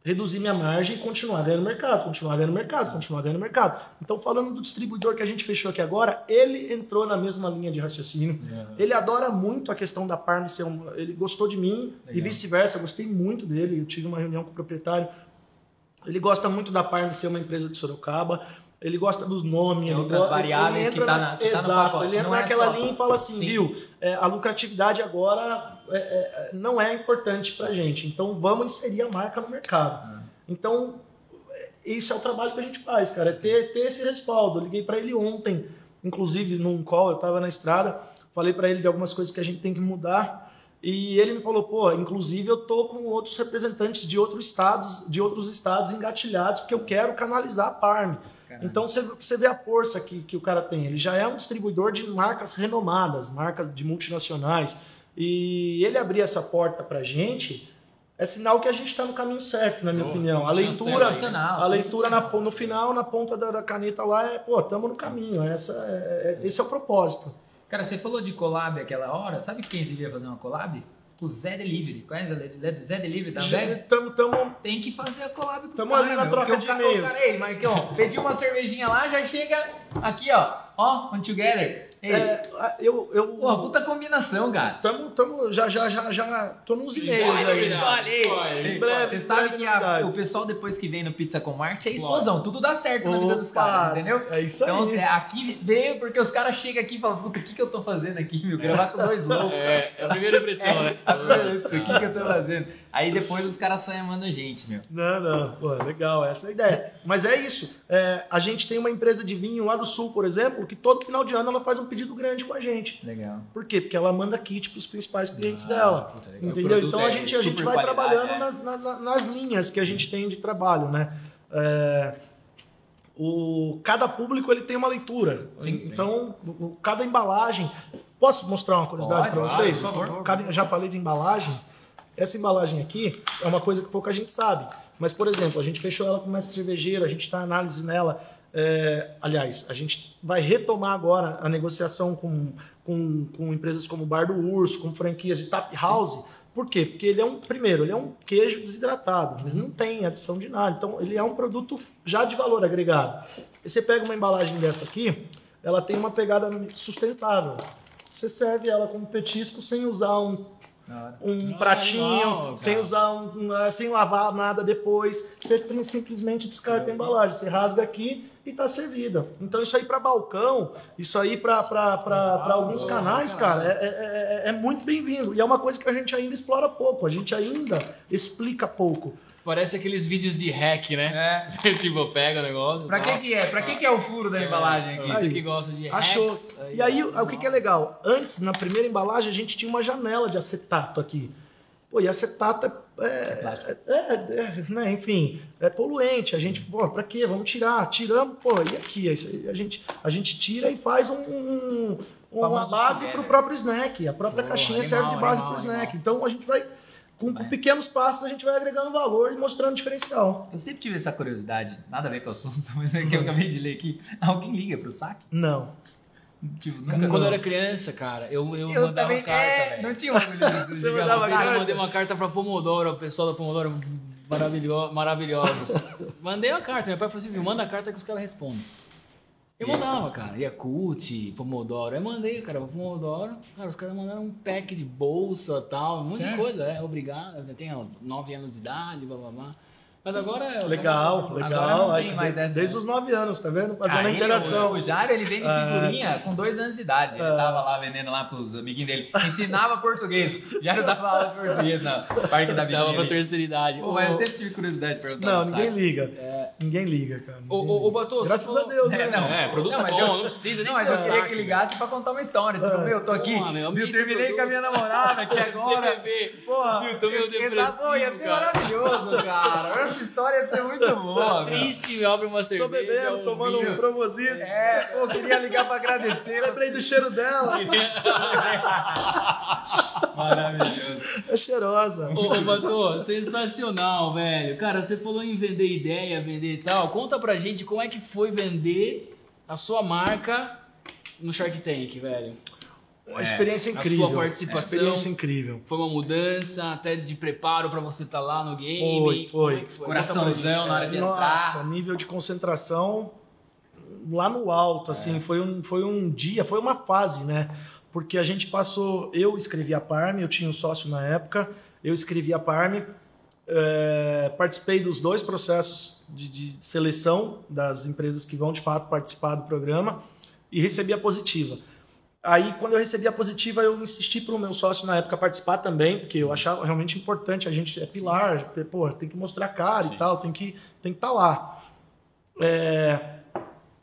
Speaker 2: Reduzir minha margem e continuar ganhando mercado, continuar ganhando mercado, continuar ganhando mercado. Então, falando do distribuidor que a gente fechou aqui agora, ele entrou na mesma linha de raciocínio. Uhum. Ele adora muito a questão da Parme ser um, ele gostou de mim Legal. e vice-versa, gostei muito dele. Eu tive uma reunião com o proprietário. Ele gosta muito da Parme ser uma empresa de Sorocaba. Ele gosta dos nomes. Tem
Speaker 3: outras variáveis que está na, que
Speaker 2: exato,
Speaker 3: tá no pacote.
Speaker 2: Ele entra
Speaker 3: não
Speaker 2: é naquela é linha e fala assim, Sim. viu, é, a lucratividade agora é, é, não é importante para gente. Então vamos inserir a marca no mercado. Ah. Então isso é o trabalho que a gente faz, cara, é ter, ter esse respaldo. Eu liguei para ele ontem, inclusive num call, eu estava na estrada, falei para ele de algumas coisas que a gente tem que mudar. E ele me falou, pô, inclusive eu tô com outros representantes de outros estados, de outros estados engatilhados, porque eu quero canalizar a Parme. Caramba. Então você, você vê a força que, que o cara tem. Ele já é um distribuidor de marcas renomadas, marcas de multinacionais. E ele abrir essa porta pra gente é sinal que a gente está no caminho certo, na minha oh, opinião. A leitura, a leitura na, no final, na ponta da, da, caneta lá, é, pô, estamos no caminho. Essa é, é, esse é o propósito.
Speaker 3: Cara, você falou de collab aquela hora. Sabe quem se fazer uma collab? O Zé Delivery. Conhece o Zé Delivery também?
Speaker 2: Tamo, tamo,
Speaker 3: Tem que fazer a collab com os
Speaker 2: caras. Tamo ali na troca de e-mails.
Speaker 3: Ei, Marcão, pedi uma cervejinha lá, já chega aqui, ó. Ó, on together. Ei,
Speaker 2: É, eu, eu,
Speaker 3: Pô, puta combinação, cara.
Speaker 2: tamo, tamo, já, já, já, já, tô nos e-mails aí. breve,
Speaker 3: Você sabe que a- o pessoal depois que vem no Pizza com Market é explosão. Tudo dá certo na vida dos
Speaker 2: Opa,
Speaker 3: caras, entendeu?
Speaker 2: É isso
Speaker 3: Então,
Speaker 2: aí.
Speaker 3: é, aqui veio porque os caras chegam aqui e falam, puta, o que, que eu tô fazendo aqui, meu? Gravar com dois loucos.
Speaker 1: É, é a primeira impressão, né? [laughs]
Speaker 3: o que, que eu tô fazendo? Aí depois os caras saem amando a gente, meu.
Speaker 2: Não, não, pô, legal, essa é a ideia. Mas é isso. é, a gente tem uma empresa de vinho lá do sul, por exemplo, que todo final de ano ela faz um pedido grande com a gente.
Speaker 3: Legal.
Speaker 2: Por quê? Porque ela manda kit para os principais clientes
Speaker 3: Ah,
Speaker 2: dela.
Speaker 3: puta. O
Speaker 2: Entendeu? Então a
Speaker 3: é
Speaker 2: gente, a gente vai trabalhando
Speaker 3: é.
Speaker 2: nas, na- na- nas linhas que a gente tem de trabalho, né? É, o, cada público ele tem uma leitura.
Speaker 3: Sim, sim.
Speaker 2: então, o- o- cada embalagem. Posso mostrar uma curiosidade para vocês?
Speaker 3: por favor.
Speaker 2: Cada- já falei de embalagem. Essa embalagem aqui é uma coisa que pouca gente sabe. Mas, por exemplo, a gente fechou ela com uma cervejeira, a gente está análise nela. É, aliás, a gente vai retomar agora a negociação com, com, com empresas como Bar do Urso, com franquias de Tap House. Por quê? Porque ele é um, primeiro, ele é um queijo desidratado, ele não tem adição de nada. Então, ele é um produto já de valor agregado. E você pega uma embalagem dessa aqui, ela tem uma pegada sustentável. Você serve ela como petisco sem usar um um
Speaker 1: Ah,
Speaker 2: pratinho,
Speaker 1: animal,
Speaker 2: sem usar um, um, eh, sem lavar nada depois. Você simplesmente descarta a embalagem, você rasga aqui e está servida. Então isso aí para balcão, isso aí para alguns canais, cara, é, é- é- é muito bem-vindo. E é uma coisa que a gente ainda explora pouco, a gente ainda explica pouco.
Speaker 1: Parece aqueles vídeos de hack, né?
Speaker 3: É. [laughs]
Speaker 1: tipo, pega o negócio.
Speaker 3: Pra
Speaker 1: tal.
Speaker 3: que que é? Pra que que é o furo da embalagem aqui?
Speaker 1: Aqui gosta de
Speaker 2: Achou.
Speaker 1: hacks.
Speaker 2: E aí, o que, que é legal? Antes, na primeira embalagem, a gente tinha uma janela de acetato aqui. Pô, e acetato é, é, é, é, né, enfim, é poluente. A gente, pô, pra quê? Vamos tirar. Tiramos, pô, e aqui? É A gente, a gente tira e faz um, um- uma base
Speaker 3: together.
Speaker 2: pro próprio snack. A própria
Speaker 1: Boa,
Speaker 2: caixinha
Speaker 1: animal,
Speaker 2: serve de base
Speaker 1: animal,
Speaker 2: pro snack.
Speaker 1: animal.
Speaker 2: Então a gente vai, com, com pequenos passos, a gente vai agregando valor e mostrando diferencial.
Speaker 3: Eu sempre tive essa curiosidade, nada a ver com o assunto, [laughs] mas é que eu acabei de ler aqui. Alguém liga pro saque?
Speaker 2: Não.
Speaker 3: Tipo,
Speaker 1: Quando
Speaker 3: nunca...
Speaker 1: eu era criança, cara, eu, eu,
Speaker 3: Eu
Speaker 1: mandava
Speaker 3: também,
Speaker 1: carta,
Speaker 3: é,
Speaker 1: velho.
Speaker 3: não tinha um de- [laughs] de
Speaker 2: Você mandava
Speaker 3: saque?
Speaker 1: eu mandei uma carta pra Pomodoro, o pessoal da Pomodoro maravilho, maravilhosos. Mandei a carta, meu pai falou assim, "Viu, manda a carta que os caras respondem. Eu mandava, cara, Yakult, Pomodoro. Aí mandei, cara, Pomodoro. Cara, os caras mandaram um pack de bolsa tal, um monte de coisa. É, obrigado, eu tenho 9 anos de idade, blá blá blá. Mas agora é.
Speaker 2: Legal,
Speaker 3: Agora
Speaker 2: legal.
Speaker 3: não tem
Speaker 2: Aí,
Speaker 3: mais
Speaker 2: de-
Speaker 3: essa-
Speaker 2: Desde os 9 anos, tá vendo? Fazendo
Speaker 3: Ah, ele-
Speaker 2: interação.
Speaker 3: o, o Jário, ele veio de
Speaker 2: É.
Speaker 3: figurinha com dois anos de idade. Ele
Speaker 2: É.
Speaker 3: tava lá vendendo lá pros amiguinhos dele. Ensinava português. Jário dava aula de português na Parque da
Speaker 1: Dava pra terceira idade.
Speaker 3: Pô, mas eu sempre tive curiosidade de perguntar
Speaker 2: Não, ninguém
Speaker 3: saque.
Speaker 2: liga. Ninguém liga, cara. Ninguém
Speaker 1: ô,
Speaker 2: liga.
Speaker 1: Batô,
Speaker 2: Graças
Speaker 1: falou-
Speaker 2: a Deus,
Speaker 3: É,
Speaker 2: né?
Speaker 3: não.
Speaker 1: É, produto
Speaker 3: Não, mas
Speaker 1: bom,
Speaker 3: eu-
Speaker 1: não precisa nem
Speaker 3: Não, mas eu queria que ligasse pra contar uma história. Tipo,
Speaker 2: É.
Speaker 3: meu, eu tô aqui,
Speaker 1: meu,
Speaker 3: meu,
Speaker 1: esse
Speaker 3: terminei com a minha namorada aqui [laughs] agora. Porra,
Speaker 1: Eu tô meio
Speaker 3: eu- pô, ia ser
Speaker 1: depressivo,
Speaker 3: maravilhoso, cara. [laughs] Essa história ia ser muito boa, meu.
Speaker 1: triste, abre uma cerveja.
Speaker 2: Tô bebendo,
Speaker 1: um
Speaker 2: tomando
Speaker 1: vinho.
Speaker 2: um promosito.
Speaker 3: É, pô, queria ligar pra agradecer.
Speaker 2: Lembrei do cheiro dela. [laughs]
Speaker 3: Maravilhoso.
Speaker 2: É cheirosa.
Speaker 1: Ô, ô Batô, sensacional, velho. Cara, você falou em vender ideia, vender e tal. Conta pra gente como é que foi vender a sua marca no Shark Tank, velho.
Speaker 2: Uma experiência
Speaker 1: a
Speaker 2: incrível.
Speaker 1: sua participação.
Speaker 2: Experiência incrível.
Speaker 1: Foi uma mudança até de preparo pra você estar lá no game?
Speaker 2: Foi, foi.
Speaker 1: Como é foi?
Speaker 3: Coraçãozão na hora de.
Speaker 2: Nossa,
Speaker 3: entrar.
Speaker 2: nível de concentração lá no alto, assim, foi, um, foi um dia, foi uma fase, né? Porque a gente passou, eu escrevi a Parme, eu tinha um sócio na época, eu escrevi a Parme, é, participei dos dois processos de, de seleção das empresas que vão de fato participar do programa e recebi a positiva. Aí, quando eu recebi a positiva, eu insisti para o meu sócio na época participar também, porque eu achava realmente importante. A gente é pilar, pô, tem que mostrar cara
Speaker 1: Sim.
Speaker 2: e tal, tem que tem que estar lá. É,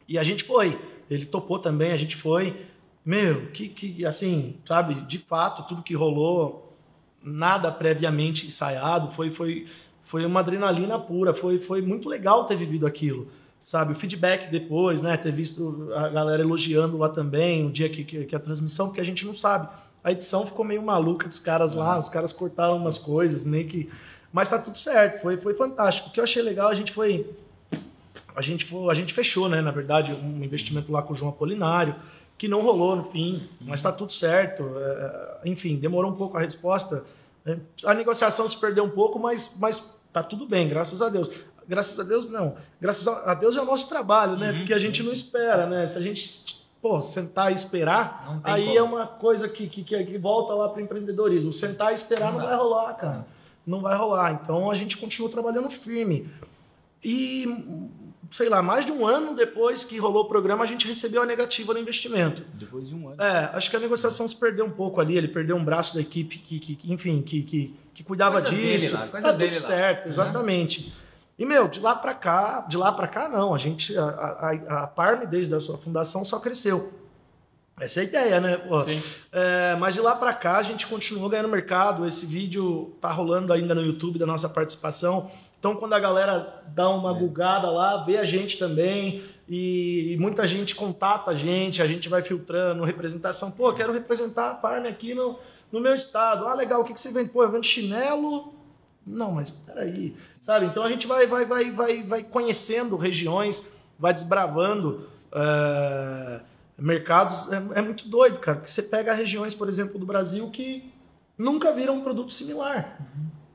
Speaker 2: e a gente foi. Ele topou também, a gente foi. Meu, que, que assim, sabe, de fato, tudo que rolou, nada previamente ensaiado, foi, foi, foi uma adrenalina pura, foi, foi muito legal ter vivido aquilo sabe? O feedback depois, né? Ter visto a galera elogiando lá também, o dia que, que, que a transmissão, porque a gente não sabe. A edição ficou meio maluca dos caras lá, os caras cortaram umas coisas, meio que. Mas tá tudo certo, foi, foi fantástico. O que eu achei legal, a gente foi. A gente, foi, a gente fechou, né? Na verdade, um investimento lá com o João Apolinário, que não rolou no fim, mas tá tudo certo. É, enfim, demorou um pouco a resposta. né? A negociação se perdeu um pouco, mas, mas tá tudo bem, graças a Deus graças a Deus não. Graças a Deus é o nosso trabalho, né?
Speaker 1: Uhum,
Speaker 2: Porque a gente não espera, né? Se a gente pô, sentar e esperar, aí
Speaker 3: como.
Speaker 2: é uma coisa que, que, que, volta lá para empreendedorismo. Sentar e esperar
Speaker 3: Não
Speaker 2: não, vai rolar, cara. Não vai rolar. Então a gente continua trabalhando firme. E, sei lá, mais de um ano depois que rolou o programa, a gente recebeu a negativa no investimento.
Speaker 1: Depois de um ano.
Speaker 2: É, acho que a negociação se perdeu um pouco ali. Ele perdeu um braço da equipe que, que- enfim, que, que, que cuidava
Speaker 3: Coisas
Speaker 2: disso.
Speaker 3: dele lá, coisas
Speaker 2: tá
Speaker 3: dele
Speaker 2: tudo
Speaker 3: lá.
Speaker 2: certo,
Speaker 3: Uhum.
Speaker 2: E, meu, de lá pra cá, de lá para cá, não. A gente, a, a, a Parme, desde a sua fundação, só cresceu. Essa é a ideia, né? É, mas de lá pra cá a gente continuou ganhando mercado. Esse vídeo tá rolando ainda no YouTube da nossa participação. Então quando a galera dá uma bugada lá, vê a gente também e, e muita gente contata a gente, a gente vai filtrando representação. Pô, quero representar a Parme aqui no, no meu estado. Ah, legal, o que, que você vende? Pô, eu vendo chinelo. Não, mas peraí, sabe? Então a gente vai, vai, vai, vai, vai conhecendo regiões, vai desbravando. é, mercados é, é muito doido, cara. Porque você pega regiões, por exemplo, do Brasil que nunca viram um produto similar.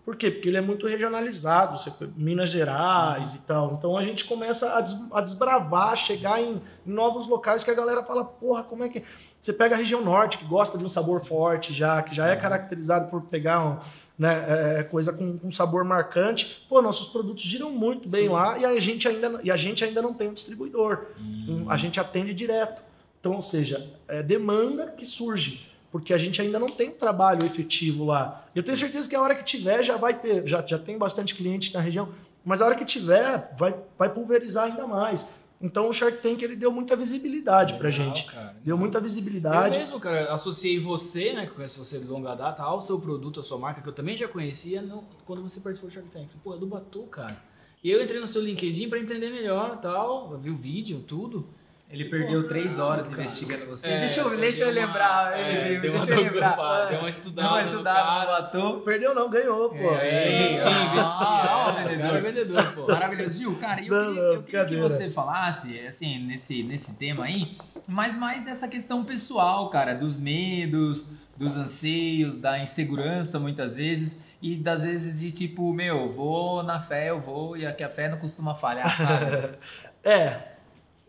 Speaker 2: Por quê? Porque ele é muito regionalizado, Minas Gerais e tal. Então a gente começa a, des- a desbravar, chegar em, em novos locais que a galera fala, porra, como é que. Você pega a região norte, que gosta de um sabor forte já, que já é caracterizado por pegar um, né, é, coisa com, com sabor marcante. Pô, nossos produtos giram muito bem lá e a gente ainda, e a gente ainda não tem um distribuidor. Um- A gente atende direto. Então, ou seja, é demanda que surge, porque a gente ainda não tem um trabalho efetivo lá. Eu tenho certeza que a hora que tiver já vai ter, já, já tem bastante cliente na região, mas a hora que tiver vai, vai pulverizar ainda mais. Então o Shark Tank ele deu muita visibilidade pra
Speaker 1: Legal,
Speaker 2: gente.
Speaker 1: cara.
Speaker 2: Deu muita
Speaker 1: Eu
Speaker 2: visibilidade.
Speaker 1: mesmo, cara, associei você, né, que eu conheço você de longa data, ao seu produto, à sua marca, que eu também já conhecia no- quando você participou do Shark Tank. Falei, Pô, é do Batu, cara. E eu entrei no seu LinkedIn pra entender melhor tal, eu vi o vídeo, tudo.
Speaker 3: Ele perdeu três horas
Speaker 1: cara.
Speaker 3: investigando você.
Speaker 1: É,
Speaker 3: deixa eu,
Speaker 1: deu
Speaker 3: deixa eu
Speaker 1: uma-
Speaker 3: lembrar.
Speaker 1: é,
Speaker 3: ele,
Speaker 1: deu uma
Speaker 3: deixa eu lembrar.
Speaker 2: É.
Speaker 1: Deu uma estudada
Speaker 3: uma
Speaker 1: no
Speaker 3: estudada no
Speaker 1: cara.
Speaker 3: Batu.
Speaker 2: Perdeu não, ganhou, pô.
Speaker 1: É,
Speaker 3: Sim,
Speaker 1: isso,
Speaker 3: ah,
Speaker 1: investir.
Speaker 3: ah,
Speaker 1: é,
Speaker 3: vendedor.
Speaker 1: é pô.
Speaker 3: Maravilhoso, viu? Cara, eu,
Speaker 2: Não,
Speaker 3: queria,
Speaker 2: não,
Speaker 3: eu queria que você falasse, assim, nesse, nesse tema aí, mas mais dessa questão pessoal, cara, dos medos, dos anseios, da insegurança, muitas vezes, e das vezes de tipo, meu, vou na fé, eu vou, e aqui a fé não costuma falhar, sabe? [laughs]
Speaker 2: É.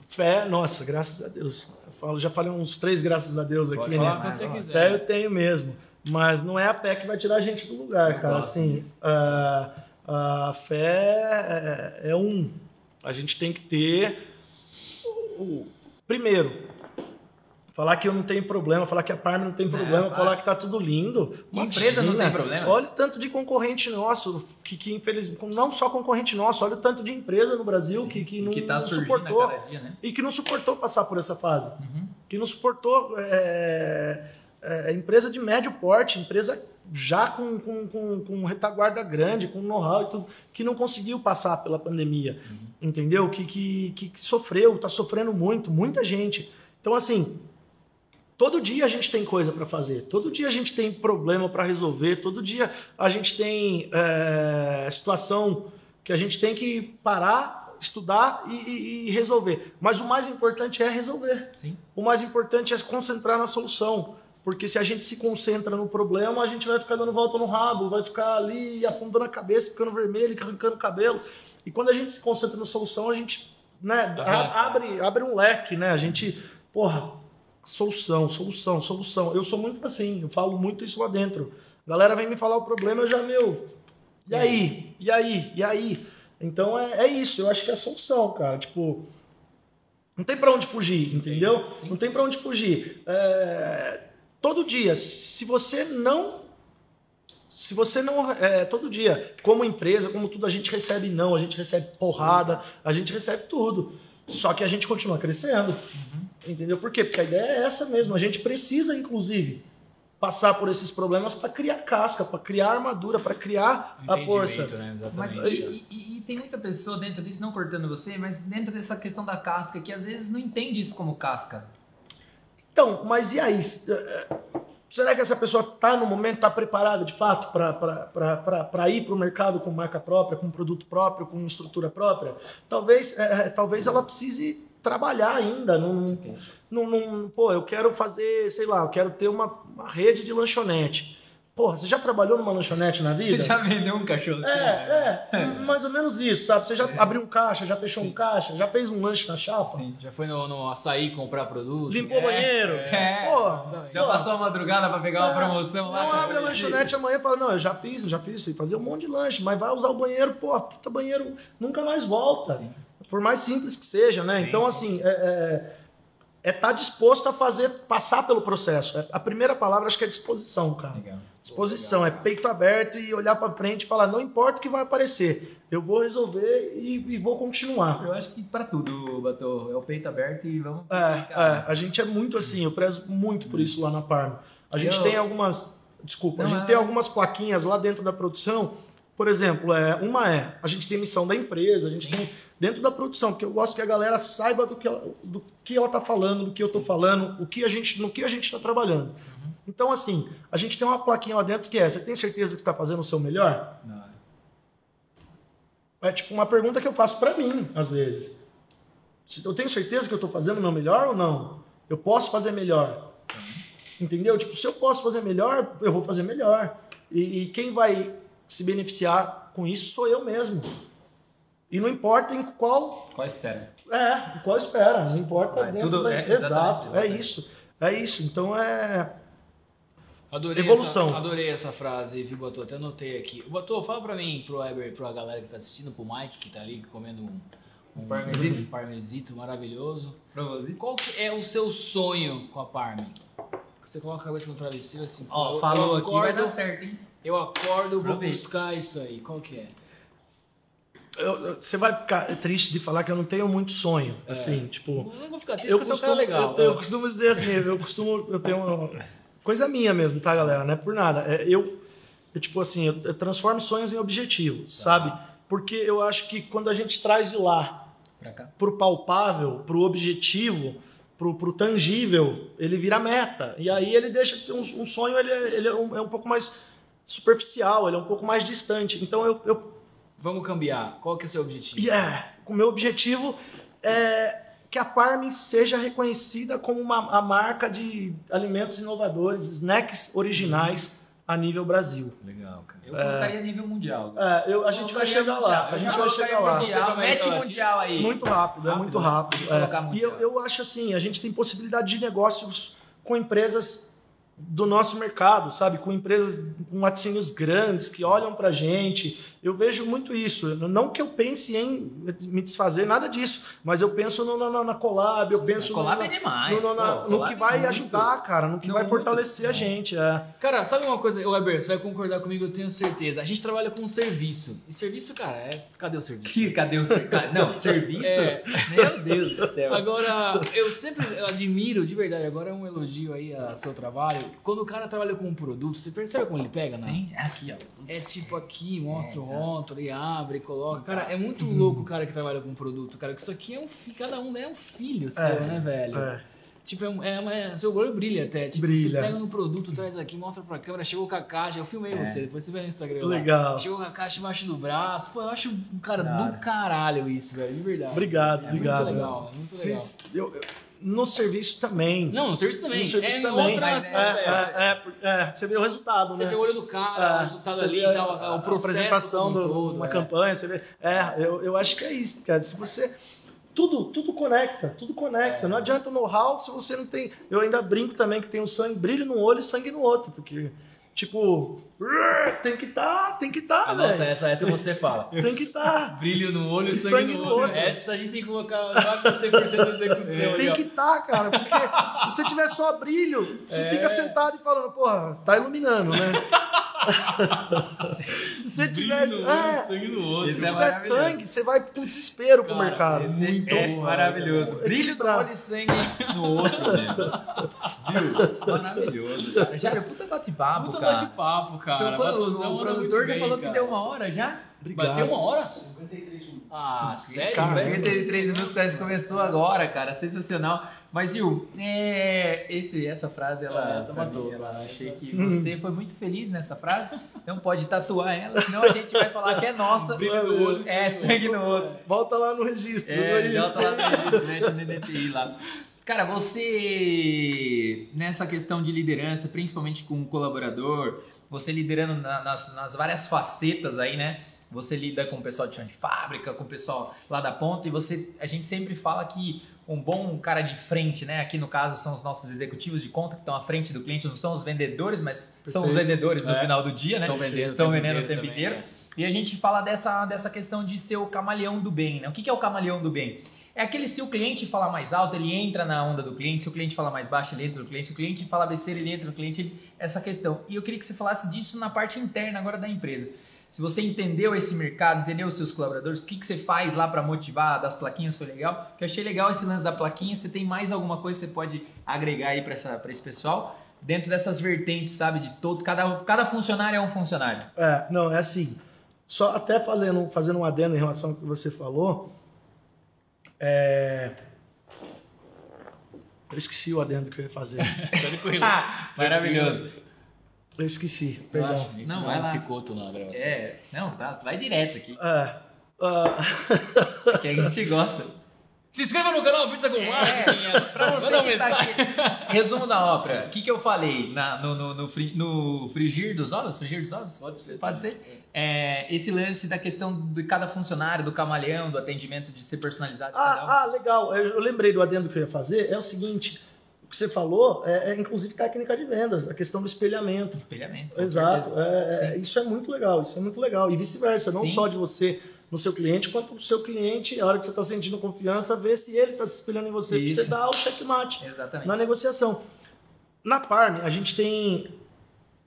Speaker 2: Fé, nossa, graças a Deus. Eu falo, já falei uns três graças a Deus aqui,
Speaker 1: Pode
Speaker 2: né?
Speaker 1: falar quando você
Speaker 3: Fé
Speaker 1: quiser.
Speaker 2: Fé eu tenho mesmo. Mas não é a fé que vai tirar a gente do lugar, cara. Assim, a, a fé é, é um. A gente tem que ter. o- o- primeiro, falar que eu não tenho problema, falar que a Parma não tem problema,
Speaker 3: para.
Speaker 2: falar que tá tudo lindo.
Speaker 3: Que empresa não tem problema?
Speaker 2: Olha o tanto de concorrente nosso, que, que infelizmente. Não só concorrente nosso, olha o tanto de empresa no Brasil que, que não,
Speaker 3: que tá
Speaker 2: não suportou
Speaker 3: dia, né?
Speaker 2: e que não suportou passar por essa fase
Speaker 3: Uhum.
Speaker 2: que não suportou é, é, empresa de médio porte, empresa já com, com, com, com retaguarda grande, com know-how e tudo, que não conseguiu passar pela pandemia, entendeu? Que, que, que, que sofreu, está sofrendo muito, muita gente. Então, assim, todo dia a gente tem coisa para fazer, todo dia a gente tem problema para resolver, todo dia a gente tem é, situação que a gente tem que parar, estudar e, e- e resolver. Mas o mais importante é resolver.
Speaker 3: Sim.
Speaker 2: O mais importante é se concentrar na solução. Porque se a gente se concentra no problema, a gente vai ficar dando volta no rabo, vai ficar ali afundando a cabeça, ficando vermelho, arrancando o cabelo. E quando a gente se concentra na solução, a gente né, a- abre, abre um leque, né? A gente, porra, solução, solução, solução. Eu sou muito assim, eu falo muito isso lá dentro. A galera vem me falar o problema, eu já, meu, e aí? E aí? E aí? Então é, é isso, eu acho que é a solução, cara. Tipo, não tem pra onde fugir, entendeu? Não tem pra onde fugir. É, todo dia, se você não. Se você não. é, todo dia, como empresa, como tudo, a gente recebe não, a gente recebe porrada, a gente recebe tudo. Só que a gente continua crescendo. Entendeu? Por quê? Porque a ideia é essa mesmo. A gente precisa, inclusive, passar por esses problemas para criar casca, para criar armadura, para criar a força.
Speaker 1: Né?
Speaker 3: Mas
Speaker 1: Exatamente.
Speaker 3: e, e- e tem muita pessoa dentro disso, não cortando você, mas dentro dessa questão da casca, que às vezes não entende isso como casca.
Speaker 2: Então, mas e aí? Será que essa pessoa está no momento, está preparada de fato para ir para o mercado com marca própria, com produto próprio, com estrutura própria? Talvez, é, talvez ela precise trabalhar ainda. Num, num, num- pô, eu quero fazer, sei lá, eu quero ter uma, uma rede de lanchonete. Porra, você já trabalhou numa lanchonete na vida?
Speaker 3: Você já vendeu um cachorro?
Speaker 2: É, é, mais ou menos isso, sabe? Você já abriu um caixa, já fechou um caixa, já fez um lanche na chapa?
Speaker 3: Sim.
Speaker 1: Já foi no, no açaí comprar produto?
Speaker 2: Limpou o banheiro?
Speaker 3: É.
Speaker 2: Pô,
Speaker 3: Já
Speaker 2: pô,
Speaker 3: passou a madrugada pra pegar uma promoção lá?
Speaker 2: Não abre a lanchonete amanhã e fala, não, eu já fiz, eu já fiz isso fazer um monte de lanche, mas vai usar o banheiro, pô, puta banheiro nunca mais volta.
Speaker 3: Sim.
Speaker 2: Por mais simples que seja, né?
Speaker 3: Sim,
Speaker 2: então, assim, é estar é, tá disposto a fazer, passar pelo processo. É, A primeira palavra acho que é disposição, cara.
Speaker 3: Legal.
Speaker 2: Disposição, é peito aberto e olhar pra frente e falar, não importa o que vai aparecer, eu vou resolver e, e vou continuar.
Speaker 3: Eu acho que pra tudo, Bator, é o peito aberto e vamos.
Speaker 2: É, é, a gente é muito assim, eu prezo muito por isso lá na Parma. A gente
Speaker 3: Eu-
Speaker 2: tem algumas, desculpa, a
Speaker 3: Não,
Speaker 2: gente
Speaker 3: é-
Speaker 2: tem algumas plaquinhas lá dentro da produção. Por exemplo, é, uma é, a gente tem missão da empresa, a gente tem dentro da produção, porque eu gosto que a galera saiba do que ela, do que ela tá falando, do que eu tô falando, o que a gente, no que a gente está trabalhando. Então, assim, a gente tem uma plaquinha lá dentro que é, você tem certeza que está fazendo o seu melhor?
Speaker 3: Não.
Speaker 2: É tipo uma pergunta que eu faço pra mim, às vezes. Eu tenho certeza que eu tô fazendo o meu melhor ou não? Eu posso fazer melhor. Entendeu? Tipo, se eu posso fazer melhor, eu vou fazer melhor. E, e quem vai se beneficiar com isso sou eu mesmo. E não importa em qual.
Speaker 3: Qual espera?
Speaker 2: É, em qual espera. Não importa dentro
Speaker 3: tudo-
Speaker 2: da-
Speaker 3: é,
Speaker 2: Exato,
Speaker 3: exatamente,
Speaker 2: é isso. É isso. Então é.
Speaker 1: Adorei
Speaker 2: Evolução.
Speaker 1: Essa, adorei essa frase, viu, Botô? Até anotei aqui. Botô, fala pra mim, pro Weber, pra galera que tá assistindo, pro Mike, que tá ali comendo um, um
Speaker 3: Parmesito.
Speaker 1: um parmesito maravilhoso.
Speaker 3: Pra você?
Speaker 1: Qual que é o seu sonho com a Parme? Você coloca a cabeça no travesseiro assim,
Speaker 3: Ó,
Speaker 1: pô,
Speaker 3: falou
Speaker 1: eu
Speaker 3: aqui, vai
Speaker 1: acordo,
Speaker 3: dar certo, hein?
Speaker 1: Eu acordo, vou
Speaker 3: Aproveita.
Speaker 1: buscar isso aí. Qual que é?
Speaker 2: Eu- você vai ficar triste de falar que eu não tenho muito sonho. Assim, tipo.
Speaker 1: Eu vou ficar triste
Speaker 2: eu
Speaker 1: porque você é um
Speaker 2: costumo,
Speaker 1: legal.
Speaker 2: Eu, eu costumo dizer assim, eu costumo, eu tenho uma coisa minha mesmo, tá, galera? Não é por nada. É, eu, eu, tipo assim, eu, eu transformo sonhos em objetivos, sabe? Porque eu acho que quando a gente traz de lá
Speaker 3: Pra cá.
Speaker 2: pro palpável, pro objetivo, pro, pro tangível, ele vira meta. E aí ele deixa de ser um, um sonho, ele, é, ele é, um, é um pouco mais superficial, ele é um pouco mais distante. Então eu, eu
Speaker 1: Vamos cambiar. Qual que é o seu objetivo?
Speaker 2: Yeah. O meu objetivo é que a Parme seja reconhecida como uma a marca de alimentos inovadores, snacks originais a nível Brasil.
Speaker 1: Legal, cara.
Speaker 3: Eu colocaria nível mundial.
Speaker 2: É, eu- a gente vai chegar lá.
Speaker 3: mundial.
Speaker 2: A
Speaker 3: Eu
Speaker 2: gente vai chegar lá.
Speaker 3: Mundial. Mete mundial aí.
Speaker 2: Muito rápido, é
Speaker 3: Rápido,
Speaker 2: muito
Speaker 3: né?
Speaker 2: rápido. É. E eu, eu acho assim, a gente tem possibilidade de negócios com empresas do nosso mercado, sabe? Com empresas com laticínios grandes que olham pra gente. Eu vejo muito isso. Não que eu pense em me desfazer, nada disso. Mas eu penso no, na, na collab, eu penso
Speaker 3: Collab
Speaker 2: no,
Speaker 3: é demais.
Speaker 2: no, no- na-
Speaker 3: pô,
Speaker 2: no que
Speaker 3: é
Speaker 2: vai
Speaker 3: muito.
Speaker 2: ajudar, cara, no que
Speaker 3: Não,
Speaker 2: vai
Speaker 3: muito.
Speaker 2: fortalecer a
Speaker 3: É.
Speaker 2: gente. É.
Speaker 1: Cara, sabe uma coisa, Weber, você vai concordar comigo, eu tenho certeza. A gente trabalha com serviço. E serviço, cara, é. Cadê o serviço?
Speaker 3: Que, cadê o serviço? Não, [laughs] serviço?
Speaker 1: É.
Speaker 3: Meu Deus do céu.
Speaker 1: Agora, eu sempre admiro, de verdade, agora é um elogio aí ao seu trabalho. Quando o cara trabalha com um produto, você percebe como ele pega, né?
Speaker 3: Sim, aqui, ó.
Speaker 1: É tipo aqui, mostra o Rótulo e abre, coloca. Cara, é muito louco o cara que trabalha com produto, cara. Que isso aqui é um cada um é um filho seu,
Speaker 2: É,
Speaker 1: né, velho?
Speaker 2: É.
Speaker 1: Tipo, é, é, uma- é- seu olho brilha até. Tipo,
Speaker 2: Brilha.
Speaker 1: você pega no produto, traz aqui, mostra pra câmera, chegou com a caixa, eu filmei
Speaker 3: É.
Speaker 1: você, depois você vê no Instagram. lá.
Speaker 2: Legal.
Speaker 1: Chegou com a caixa embaixo do braço. Pô, eu acho, cara,
Speaker 3: Da hora.
Speaker 1: do caralho isso, velho, de verdade.
Speaker 2: Obrigado,
Speaker 1: É
Speaker 2: obrigado.
Speaker 1: Muito legal, é muito
Speaker 2: Se-
Speaker 1: legal.
Speaker 2: eu- eu- no serviço também.
Speaker 1: Não, no serviço também.
Speaker 2: No serviço
Speaker 1: é
Speaker 2: também.
Speaker 1: outra
Speaker 3: Mas
Speaker 2: É,
Speaker 1: aspecto.
Speaker 2: é, é, é, você vê o resultado,
Speaker 1: Você
Speaker 2: né?
Speaker 1: vê o olho do cara, o resultado
Speaker 2: você
Speaker 1: ali
Speaker 2: vê
Speaker 1: e tal,
Speaker 2: a-
Speaker 1: o processo.
Speaker 2: A apresentação de
Speaker 1: todo,
Speaker 2: uma
Speaker 1: é.
Speaker 2: campanha, você vê. É, eu, eu acho que é isso, cara. Se você. Tudo, tudo conecta, tudo conecta.
Speaker 1: É.
Speaker 2: Não adianta know-how se você não tem. Eu ainda brinco também que tem o sangue, brilho num olho e sangue no outro, porque, tipo, tem que estar, tem que estar,
Speaker 1: Anota
Speaker 2: velho.
Speaker 1: essa, essa você fala. [laughs]
Speaker 2: Tem que estar.
Speaker 1: Brilho no olho e sangue,
Speaker 2: sangue
Speaker 1: no
Speaker 2: no
Speaker 1: olho.
Speaker 2: outro.
Speaker 1: Essa a gente tem que colocar lá com 100% de execução.
Speaker 2: Tem que estar, cara, porque se você tiver só brilho, você
Speaker 1: É.
Speaker 2: fica sentado e falando, porra, tá iluminando, né? [laughs] se você tiver.
Speaker 1: No olho,
Speaker 2: É,
Speaker 1: sangue no
Speaker 2: se
Speaker 1: olho.
Speaker 2: Tiver
Speaker 3: é maravilhoso.
Speaker 2: sangue, você vai com desespero pro
Speaker 1: Cara,
Speaker 2: mercado.
Speaker 3: Esse
Speaker 1: Muito
Speaker 3: é
Speaker 1: bom,
Speaker 3: maravilhoso.
Speaker 2: né?
Speaker 3: Brilho do
Speaker 2: Equilibrado.
Speaker 3: olho e sangue no outro, velho. [laughs] Viu? Maravilhoso, cara. Já, puta bate-papo, cara.
Speaker 1: bate-papo, cara.
Speaker 3: Então, quando o
Speaker 1: anda
Speaker 3: produtor já
Speaker 1: bem,
Speaker 3: falou que
Speaker 1: cara.
Speaker 3: deu uma hora já?
Speaker 2: Obrigado.
Speaker 1: Bateu uma hora? Ah, sério?
Speaker 2: Cara,
Speaker 1: velho?
Speaker 3: 53 minutos, parece que começou agora, cara. Sensacional. Mas, Gil, é, esse, essa frase, ela,
Speaker 1: É, essa matou,
Speaker 3: mim, ela
Speaker 1: cara.
Speaker 3: achei que
Speaker 2: Hum.
Speaker 3: você foi muito feliz nessa frase. Então pode tatuar ela, senão a gente vai falar que é nossa.
Speaker 1: Brilho no olho.
Speaker 3: É, sangue no olho.
Speaker 2: Volta lá no registro.
Speaker 3: É, já tá lá no registro, né, no DTI lá. Cara, você, nessa questão de liderança, principalmente com o colaborador, você liderando na- nas, nas várias facetas aí, né? Você lida com o pessoal de chão de fábrica, com o pessoal lá da ponta, e você, a gente sempre fala que um bom cara de frente, né? Aqui no caso são os nossos executivos de conta que estão à frente do cliente, não são os vendedores, mas são os
Speaker 2: Perfeito.
Speaker 3: vendedores no
Speaker 1: É.
Speaker 3: final do dia, né?
Speaker 1: Estão vendendo,
Speaker 3: Estão vendendo o tempo
Speaker 1: também,
Speaker 3: inteiro.
Speaker 1: é.
Speaker 3: E a gente fala dessa, dessa questão de ser o camaleão do bem, né? O que é o camaleão do bem? É aquele se o cliente fala mais alto, ele entra na onda do cliente, se o cliente fala mais baixo, ele entra no cliente, se o cliente fala besteira, ele entra no cliente, ele- essa questão. E eu queria que você falasse disso na parte interna agora da empresa. Se você entendeu esse mercado, entendeu os seus colaboradores, o que, que você faz lá para motivar, das plaquinhas foi legal, que eu achei legal esse lance da plaquinha, você tem mais alguma coisa que você pode agregar aí para esse pessoal? Dentro dessas vertentes, sabe, de todo, cada, cada funcionário é um funcionário.
Speaker 2: É, não, é assim. Só até falando, fazendo um adendo em relação ao que você falou. É... Eu esqueci o adendo que eu ia fazer. [laughs]
Speaker 1: Tranquilo.
Speaker 3: Ah, maravilhoso.
Speaker 2: Eu esqueci,
Speaker 1: Eu
Speaker 2: perdão.
Speaker 1: acho, a gente
Speaker 3: Não, vai lá.
Speaker 1: picoto na gravação.
Speaker 3: É, não, tá, vai direto aqui,
Speaker 2: É, ah, [laughs]
Speaker 3: que a gente gosta.
Speaker 1: Se inscreva no canal Pizza com Marketing.
Speaker 3: É, pra você que tá aqui. Resumo da ópera. O que, que eu falei na- no, no, no, fri- no frigir dos ovos? Frigir dos ovos?
Speaker 1: Pode ser.
Speaker 3: Pode ser? É, esse lance da questão de cada funcionário, do camaleão, do atendimento de ser personalizado um.
Speaker 2: ah, ah, legal. Eu, eu lembrei do adendo que eu ia fazer. É o seguinte: o que você falou é, é, inclusive técnica de vendas, a questão do espelhamento.
Speaker 3: Espelhamento.
Speaker 2: Exato. É, é, isso é muito legal, isso é muito legal. E vice-versa, não
Speaker 3: Sim.
Speaker 2: só de você no seu cliente, quanto do seu cliente, a hora que você está sentindo confiança, ver se ele está se espelhando em você,
Speaker 3: Isso.
Speaker 2: você dar o checkmate
Speaker 3: Exatamente.
Speaker 2: na negociação. Na Parme, a gente tem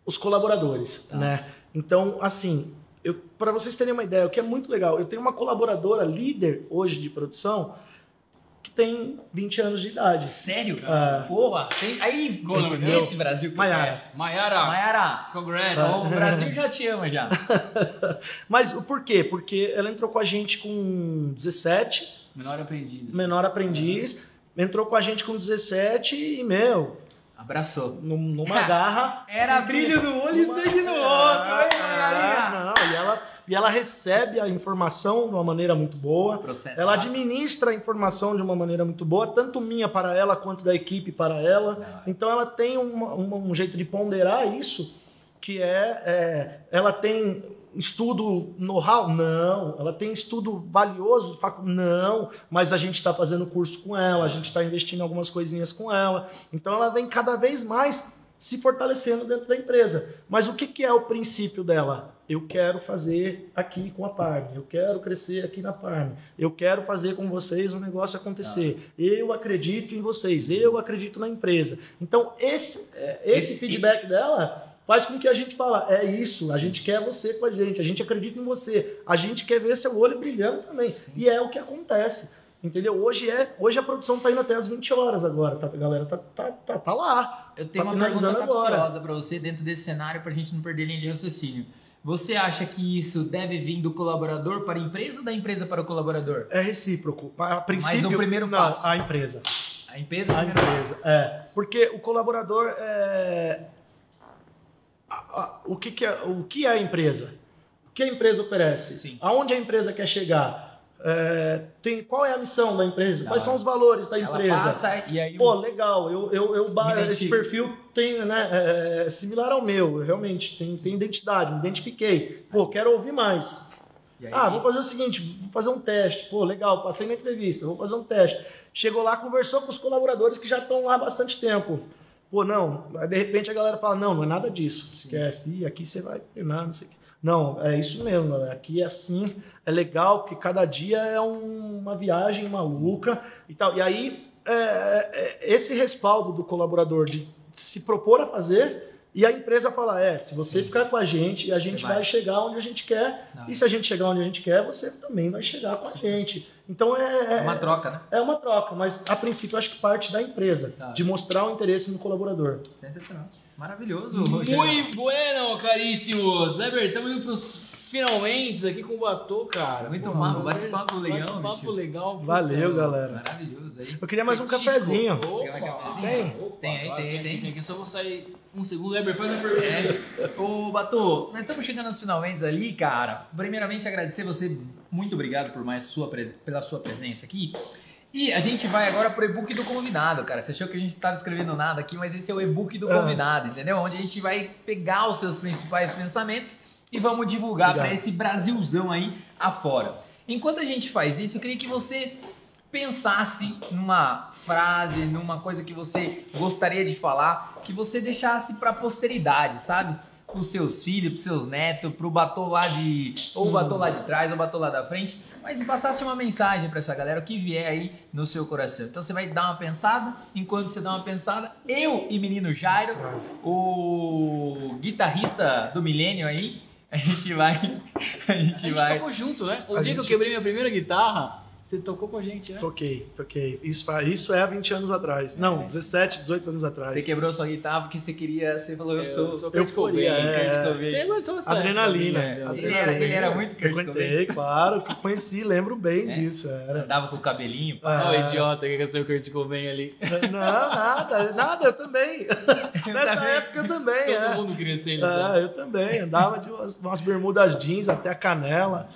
Speaker 2: os colaboradores,
Speaker 3: Tá.
Speaker 2: né? Então, assim, para vocês terem uma ideia, o que é muito legal, eu tenho uma colaboradora líder hoje de produção que tem 20 anos de idade.
Speaker 3: Sério?
Speaker 2: Ah.
Speaker 3: Porra, tem... aí,
Speaker 1: dela?
Speaker 3: esse Brasil que
Speaker 2: Maiara.
Speaker 1: Maiara,
Speaker 3: é. Maiara,
Speaker 1: congrats.
Speaker 3: o Brasil já te ama já. [laughs]
Speaker 2: Mas o porquê? Porque ela entrou com a gente com 17,
Speaker 1: Menor aprendiz.
Speaker 2: menor aprendiz, entrou com a gente com 17 e, meu,
Speaker 3: Abraçou.
Speaker 2: num- numa [laughs] garra.
Speaker 3: Era brilho no olho e sangue no olho,
Speaker 2: Ah? Não, e ela, e ela recebe a informação de uma maneira muito boa.
Speaker 3: Processo.
Speaker 2: Ela administra a informação de uma maneira muito boa, tanto minha para ela quanto da equipe para ela. Então ela tem uma- uma- um jeito de ponderar isso, que é, é, ela tem estudo know-how? Não. Ela tem estudo valioso? Não. Mas a gente está fazendo curso com ela, a gente está investindo em algumas coisinhas com ela. Então ela vem cada vez mais se fortalecendo dentro da empresa. Mas o que, que é o princípio dela? Eu quero fazer aqui com a Parme, eu quero crescer aqui na Parme, eu quero fazer com vocês o negócio acontecer. Eu acredito em vocês, eu acredito na empresa. Então, esse, é, esse feedback dela faz com que a gente fala, é isso, a gente quer você com a gente, a gente acredita em você, a gente quer ver seu olho brilhando também. E é o que acontece. Entendeu? Hoje é, hoje a produção tá indo até as 20 horas agora, tá? A galera tá, tá, tá, tá lá.
Speaker 3: Eu tenho
Speaker 2: Tá
Speaker 3: uma pergunta capciosa pra você dentro desse cenário pra gente não perder linha de raciocínio. Você acha que isso deve vir do colaborador para a empresa ou da empresa para o colaborador?
Speaker 2: É recíproco. A princípio,
Speaker 3: Mas o primeiro
Speaker 2: não,
Speaker 3: passo.
Speaker 2: a empresa.
Speaker 3: A empresa é o
Speaker 2: A empresa, é. Porque o colaborador é. a- a- o, que, que é o que é a empresa? O que a empresa oferece?
Speaker 3: Sim.
Speaker 2: Aonde a empresa quer chegar? É, tem, qual é a missão da empresa? Quais são os valores da
Speaker 3: Ela
Speaker 2: empresa?
Speaker 3: passa e aí...
Speaker 2: Pô, legal, eu, eu, eu esse perfil tem, né, é, é similar ao meu, realmente, tem, tem identidade, me identifiquei. Pô, quero ouvir mais.
Speaker 3: e aí-
Speaker 2: Ah, vou fazer o seguinte, vou fazer um teste. Pô, legal, passei na entrevista, vou fazer um teste. Chegou lá, conversou com os colaboradores que já estão lá há bastante tempo. Pô, não, aí de repente a galera fala, não, não é nada disso, esquece, Ih, aqui você vai treinar, não sei o quê. Não, é isso mesmo, galera. aqui é assim, é legal, porque cada dia é um- uma viagem maluca e tal. E aí, é, é, esse respaldo do colaborador de se propor a fazer e a empresa falar, é, se você ficar com a gente, a gente
Speaker 3: vai.
Speaker 2: vai chegar onde a gente quer
Speaker 3: Não.
Speaker 2: e se a gente chegar onde a gente quer, você também vai chegar com a gente. Então é,
Speaker 3: É uma troca, né?
Speaker 2: é uma troca, mas a princípio eu acho que parte da empresa,
Speaker 3: Tá.
Speaker 2: de mostrar o interesse no colaborador.
Speaker 3: Sensacional. Maravilhoso, Rogério.
Speaker 1: Muito bueno, caríssimos. Eber, estamos indo pros finalmente aqui com o Batô, cara.
Speaker 3: Muito mal,
Speaker 1: um
Speaker 3: bate-papo legal,
Speaker 1: Bate-papo
Speaker 3: bicho.
Speaker 1: legal. puta,
Speaker 2: Valeu, galera.
Speaker 3: Maravilhoso aí.
Speaker 2: Eu queria mais um
Speaker 1: Petisco.
Speaker 2: cafezinho.
Speaker 1: Opa?
Speaker 2: Tem?
Speaker 1: Opa,
Speaker 3: Tem
Speaker 1: claro,
Speaker 3: tem tem.
Speaker 1: aqui. Eu só vou sair um segundo. Eber, faz uma pergunta.
Speaker 3: É. Ô, Batu, nós estamos chegando aos finalmente ali, cara. Primeiramente, agradecer você. Muito obrigado por mais sua pela sua presença aqui. E a gente vai agora pro e-book do convidado, cara. Você achou que a gente tava escrevendo nada aqui, mas esse é o e-book do
Speaker 2: Ah.
Speaker 3: convidado, entendeu? Onde a gente vai pegar os seus principais pensamentos e vamos divulgar para esse Brasilzão aí afora. Enquanto a gente faz isso, eu queria que você pensasse numa frase, numa coisa que você gostaria de falar, que você deixasse para posteridade, sabe? Para os seus filhos, para seus netos, para o batom lá de. ou o batom lá de trás, ou batom lá da frente, mas passasse uma mensagem para essa galera, o que vier aí no seu coração. Então você vai dar uma pensada, enquanto você dá uma pensada, eu e menino Jairo, o guitarrista do milênio aí, a gente vai. A [laughs]
Speaker 1: A
Speaker 3: gente
Speaker 1: gente
Speaker 3: vai.
Speaker 1: tocou junto, né? O
Speaker 2: A
Speaker 1: dia que eu
Speaker 2: gente-
Speaker 1: quebrei minha primeira guitarra, você tocou com a gente, né?
Speaker 2: Toquei, toquei. Isso, isso é há 20 anos atrás. Não, 17, 18 anos atrás.
Speaker 3: Você quebrou sua guitarra porque você queria. Você falou, eu, sou.
Speaker 1: Kurt Cobain,
Speaker 2: euforia, é,
Speaker 1: Kurt
Speaker 2: é.
Speaker 1: Cobain. Você aguentou essa
Speaker 2: Adrenalina.
Speaker 1: né?
Speaker 3: Ele era, ele era muito Kurt Cobain.
Speaker 2: Claro, que conheci, lembro bem
Speaker 3: É?
Speaker 2: disso. Era.
Speaker 3: Andava com o cabelinho. pá.
Speaker 1: Olha o
Speaker 2: Ah,
Speaker 1: idiota que quer ser o Kurt Cobain ali.
Speaker 2: Não, nada, nada, eu também. [laughs] Nessa
Speaker 3: também.
Speaker 2: época eu também.
Speaker 1: Todo
Speaker 2: é.
Speaker 1: mundo queria ser ele.
Speaker 2: Ah,
Speaker 1: então.
Speaker 2: eu também. Andava de umas, umas bermudas jeans até a canela.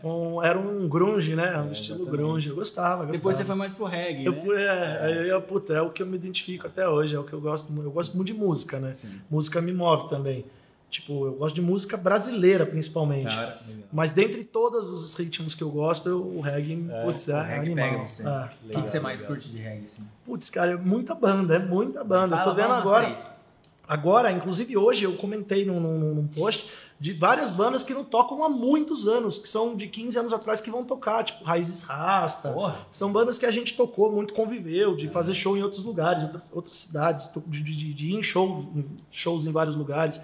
Speaker 2: Com- era um grunge, né? Um
Speaker 1: É,
Speaker 2: estilo
Speaker 1: exatamente.
Speaker 2: Grunge. Eu gostava, gostava.
Speaker 1: Depois você foi mais pro reggae,
Speaker 2: Eu
Speaker 1: né?
Speaker 2: fui, é, aí eu, puta, é o que eu me identifico até hoje, é o que eu gosto. Eu gosto muito de música, né?
Speaker 1: Sim.
Speaker 2: Música me move também. Tipo, eu gosto de música brasileira, principalmente.
Speaker 3: Cara,
Speaker 2: Mas dentre todos os ritmos que eu gosto, eu- o reggae,
Speaker 3: É,
Speaker 2: putz, é,
Speaker 3: o reggae
Speaker 2: animal.
Speaker 3: pega você.
Speaker 2: É.
Speaker 3: o que, que você mais curte de reggae, assim?
Speaker 2: Putz, cara, é muita banda, é muita banda.
Speaker 3: Fala,
Speaker 2: eu tô vendo agora. Agora, inclusive hoje, eu comentei num, num, num post de várias bandas que não tocam há muitos anos, que são de 15 anos atrás que vão tocar, tipo Raízes Rasta.
Speaker 3: Porra.
Speaker 2: São bandas que a gente tocou, muito conviveu, de fazer show em outros lugares, outra- outras cidades, de, de- de ir em show, shows em vários lugares.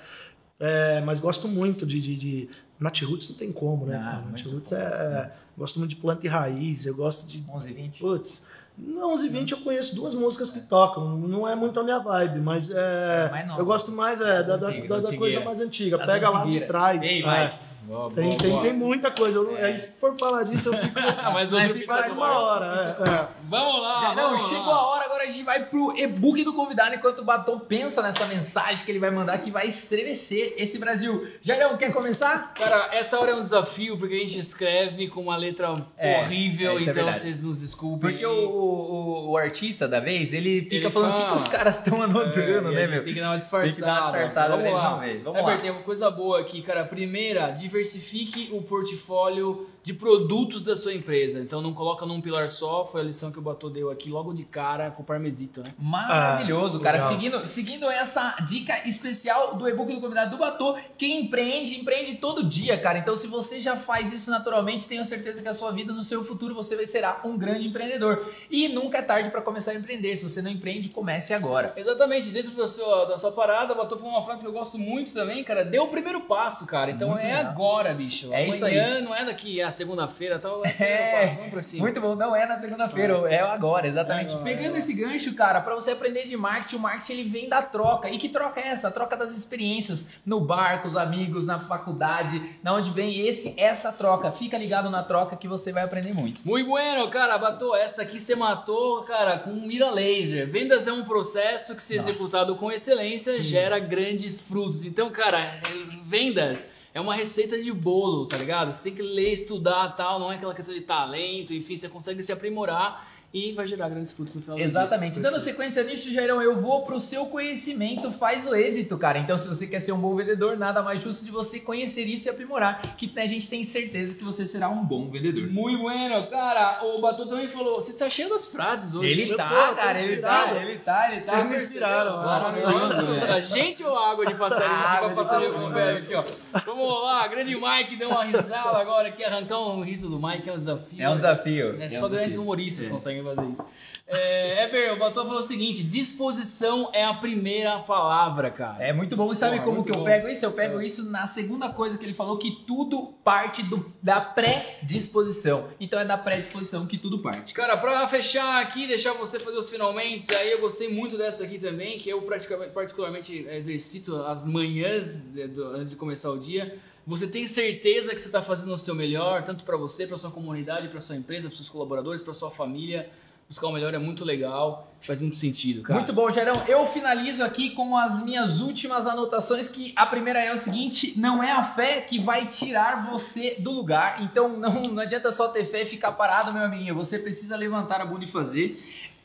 Speaker 2: É, mas gosto muito de, de, de Nat Roots, não tem como, né?
Speaker 3: Ah?
Speaker 2: Nat Roots é, é- Gosto muito de planta e raiz, eu gosto de
Speaker 3: 11 20
Speaker 2: Putz, no 11 e 20 eu conheço duas músicas que tocam, não é muito a minha vibe, mas é.
Speaker 3: Mais nova.
Speaker 2: eu gosto mais é, da,
Speaker 3: antiga,
Speaker 2: da- da
Speaker 3: antigueira.
Speaker 2: coisa mais antiga.
Speaker 3: Das
Speaker 2: Pega lá de trás.
Speaker 3: Ei,
Speaker 2: é.
Speaker 1: Boa,
Speaker 2: Tem,
Speaker 1: boa,
Speaker 2: tem,
Speaker 1: boa.
Speaker 2: tem muita coisa. Eu
Speaker 1: É.
Speaker 2: aí, se for falar disso, eu fico [laughs]
Speaker 1: mas
Speaker 2: mais uma hora. é, é.
Speaker 1: Vamos lá,
Speaker 3: não,
Speaker 1: vamos
Speaker 3: chegou
Speaker 1: lá.
Speaker 3: a hora, agora a gente vai pro e-book do convidado enquanto o Batom pensa nessa mensagem que ele vai mandar que vai estremecer esse Brasil. Jairão, quer começar?
Speaker 1: Cara, essa hora é um desafio porque a gente escreve com uma letra
Speaker 3: É,
Speaker 1: horrível,
Speaker 3: é, é
Speaker 1: então
Speaker 3: verdade.
Speaker 1: vocês nos desculpem.
Speaker 3: Porque o, o, o artista da vez, ele fica
Speaker 1: Ele
Speaker 3: falando o que, que os caras estão anotando,
Speaker 1: É, e a
Speaker 3: né,
Speaker 1: gente
Speaker 3: meu?
Speaker 1: Tem que dar uma
Speaker 3: Tem que dar uma
Speaker 1: disfarçada.
Speaker 3: disfarçada
Speaker 1: Vamos lá.
Speaker 3: não. Vamos
Speaker 1: Heber,
Speaker 3: lá.
Speaker 1: tem uma coisa boa aqui, cara. Primeira, diversifique o portfólio de produtos da sua empresa. Então não coloca num pilar só, foi a lição que o Batô deu aqui logo de cara com o parmesito, né?
Speaker 3: Maravilhoso,
Speaker 2: Ah,
Speaker 3: cara.
Speaker 2: legal.
Speaker 3: Seguindo, seguindo essa dica especial do e-book do convidado do Batô, quem empreende, empreende todo dia, cara. Então, se você já faz isso naturalmente, tenho certeza que a sua vida, no seu futuro, você vai será um grande empreendedor. E nunca é tarde para começar a empreender. Se você não empreende, comece agora.
Speaker 1: Exatamente, dentro da sua, da sua parada, o Batô falou uma frase que eu gosto muito também, cara. Dê o primeiro passo, cara. Então
Speaker 3: Muito
Speaker 1: é
Speaker 3: legal.
Speaker 1: agora, bicho.
Speaker 3: É isso
Speaker 1: Amanhã não é daqui a segunda-feira, tal. É, primeiro
Speaker 3: É.
Speaker 1: passo. Vamos pra cima.
Speaker 3: Muito bom, não é na segunda-feira, é agora, exatamente.
Speaker 1: É agora,
Speaker 3: Pegando
Speaker 1: é
Speaker 3: esse gancho, cara, para você aprender de marketing, o marketing ele vem da troca. E que troca é essa? A troca das experiências no bar, com os amigos, na faculdade, na onde vem esse essa troca. Fica ligado na troca que você vai aprender muito.
Speaker 1: Muito bueno, cara, Batô, essa aqui você matou, cara, com mira laser. Vendas é um processo que, se
Speaker 3: Nossa.
Speaker 1: executado com excelência, gera grandes frutos. Então, cara, é- vendas é uma receita de bolo, tá ligado? Você tem que ler, estudar tal, não é aquela questão de talento, enfim, você consegue se aprimorar e vai gerar grandes frutos no final do dia.
Speaker 3: Exatamente. Dando sequência nisso, Jairão, eu vou pro seu conhecimento faz o êxito, cara. Então, se você quer ser um bom vendedor, nada mais justo de você conhecer isso e aprimorar, que a gente tem certeza que você será um bom vendedor.
Speaker 1: Muito bueno, cara. O Batô também falou, você tá cheio das frases hoje.
Speaker 3: Ele
Speaker 2: Eu
Speaker 3: tá,
Speaker 2: tô
Speaker 3: cara, ele tá, ele tá, ele tá.
Speaker 2: Vocês me inspiraram.
Speaker 1: Maravilhoso, velho. A gente ou a água de passarinho
Speaker 3: Água
Speaker 1: que
Speaker 3: de
Speaker 1: passarinho velho aqui, ó. Vamos lá, grande Mike deu uma risada agora aqui, arrancar um riso do Mike é um desafio.
Speaker 3: É um desafio.
Speaker 1: É
Speaker 3: É
Speaker 1: só
Speaker 3: um
Speaker 1: grandes
Speaker 3: desafio.
Speaker 1: humoristas
Speaker 3: É.
Speaker 1: conseguem fazer isso. É, Eber, o Batô falou o seguinte: disposição é a primeira palavra, cara.
Speaker 3: É muito bom. E sabe
Speaker 1: Porra,
Speaker 3: como que eu
Speaker 1: bom.
Speaker 3: pego isso? Eu pego
Speaker 1: É.
Speaker 3: isso na segunda coisa que ele falou, que tudo parte do, da pré-disposição. Então é da pré-disposição que tudo parte.
Speaker 1: Cara, pra fechar aqui, deixar você fazer os finalmente, aí eu gostei muito dessa aqui também, que eu praticamente, particularmente exercito as manhãs do- antes de começar o dia. Você tem certeza que você está fazendo o seu melhor, tanto para você, para sua comunidade, para sua empresa, para seus colaboradores, para sua família. buscar o melhor é muito legal, faz muito sentido, cara.
Speaker 3: Muito bom, Gerão. Eu finalizo aqui com as minhas últimas anotações, que a primeira é o seguinte, não é a fé que vai tirar você do lugar, então não, não adianta só ter fé e ficar parado, meu amiguinho, você precisa levantar a bunda e fazer.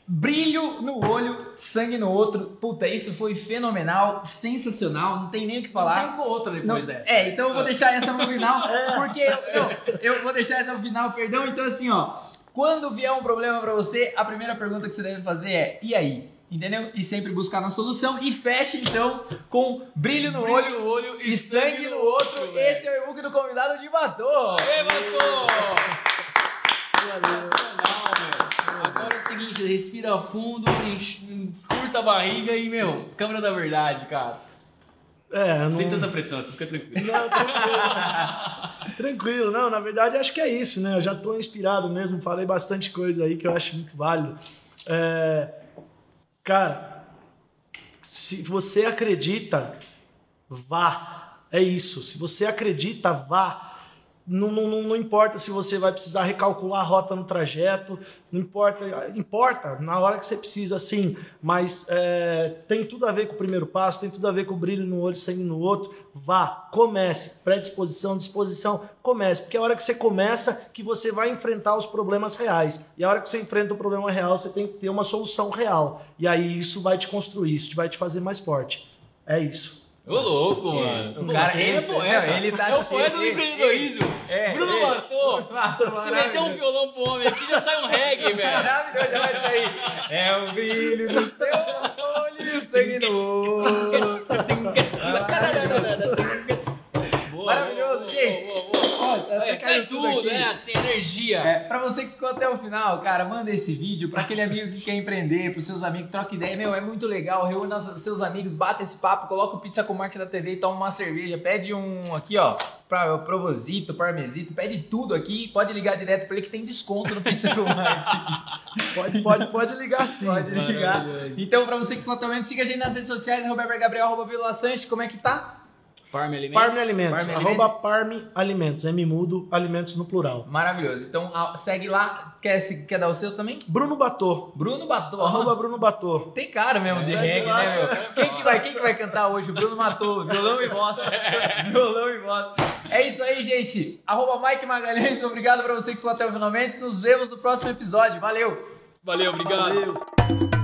Speaker 3: Brilho no olho, sangue no outro. Puta, isso foi fenomenal, sensacional, não tem nem o que falar.
Speaker 1: Tem outra depois
Speaker 3: Não,
Speaker 1: dessa.
Speaker 3: É, então eu vou deixar essa pro final, [laughs] porque eu, eu, eu vou deixar essa pro final, perdão. Então, assim, ó, quando vier um problema pra você, a primeira pergunta que você deve fazer é: e aí? Entendeu? E sempre buscar uma solução. E feche, então, com brilho no
Speaker 1: Brilho
Speaker 3: olho
Speaker 1: no olho
Speaker 3: e sangue no outro. Esse é o e-book do convidado de Batom.
Speaker 1: Aê, Batom!
Speaker 2: Valeu.
Speaker 1: Meu. Agora é o seguinte, respira fundo, enche- curta a barriga e, meu, câmera da verdade, cara.
Speaker 2: É,
Speaker 1: Sem
Speaker 2: não...
Speaker 1: tanta pressão, você fica tranquilo.
Speaker 2: Não, tranquilo. tranquilo, não, na verdade acho que é isso, né? Eu já tô inspirado mesmo, falei bastante coisa aí que eu acho muito válido. É, cara, se você acredita, vá. É isso. Se você acredita, vá. Não, não, não, importa se você vai precisar recalcular a rota no trajeto, não importa, importa na hora que você precisa, sim, mas é, tem tudo a ver com o primeiro passo, tem tudo a ver com o brilho no olho, sangue no outro. Vá, comece, predisposição, disposição, comece, porque é a hora que você começa que você vai enfrentar os problemas reais. E a hora que você enfrenta o problema real, você tem que ter uma solução real. E aí isso vai te construir, isso vai te fazer mais forte. É isso.
Speaker 1: Ô, louco, mano.
Speaker 3: o cara- ele-
Speaker 1: é poeta.
Speaker 3: não, ele tá
Speaker 1: é o poeta do empreendedorismo.
Speaker 3: É,
Speaker 1: Bruno
Speaker 3: é.
Speaker 1: Matou. Você meteu um violão pro homem aqui, já sai um reggae, velho.
Speaker 3: Maravilhoso, já vai sair. É o brilho do seu olho e o sangue no outro. [laughs]
Speaker 1: Boa,
Speaker 3: Maravilhoso,
Speaker 1: boa,
Speaker 3: gente.
Speaker 1: boa, boa, boa.
Speaker 3: Ó, até
Speaker 1: É, é
Speaker 3: tudo
Speaker 1: tudo,
Speaker 3: aqui.
Speaker 1: né? Assim, energia.
Speaker 3: É, pra você que ficou até o final, cara, manda esse vídeo pra aquele amigo que quer empreender, pros seus amigos, troca ideia. Meu, é muito legal. Reúna os seus amigos, bata esse papo, coloca o Pizza com Marca da TV e toma uma cerveja. Pede um aqui, ó, pra provosito, parmesito, pede tudo aqui. Pode ligar direto pra ele que tem desconto no Pizza com Marca. [laughs]
Speaker 2: Pode, pode, pode ligar sim.
Speaker 3: Pode ligar. Então, pra você que ficou até o momento, siga a gente nas redes sociais, Roberto Gabriel, arroba Vila Sanches. Como é que tá?
Speaker 1: Farm Alimentos.
Speaker 2: Parme Alimentos,
Speaker 3: Parme
Speaker 2: arroba
Speaker 3: Alimentos.
Speaker 2: Parme Alimentos, M mudo, alimentos no plural.
Speaker 3: Maravilhoso. Então, segue lá. Quer, se- quer dar o seu também?
Speaker 2: Bruno Batô,
Speaker 3: Bruno Batom.
Speaker 2: arroba Bruno Batô.
Speaker 3: Tem cara mesmo de
Speaker 2: Segue
Speaker 3: reggae,
Speaker 2: lá.
Speaker 3: né, meu? Quem que, vai, quem que vai cantar hoje? O Bruno matou. Violão e voz. [laughs] Violão e voz. É isso aí, gente. Arroba Mike Magalhães. Obrigado pra você que ficou até o finalmente. Nos vemos no próximo episódio. Valeu!
Speaker 1: Valeu, obrigado.
Speaker 2: Valeu.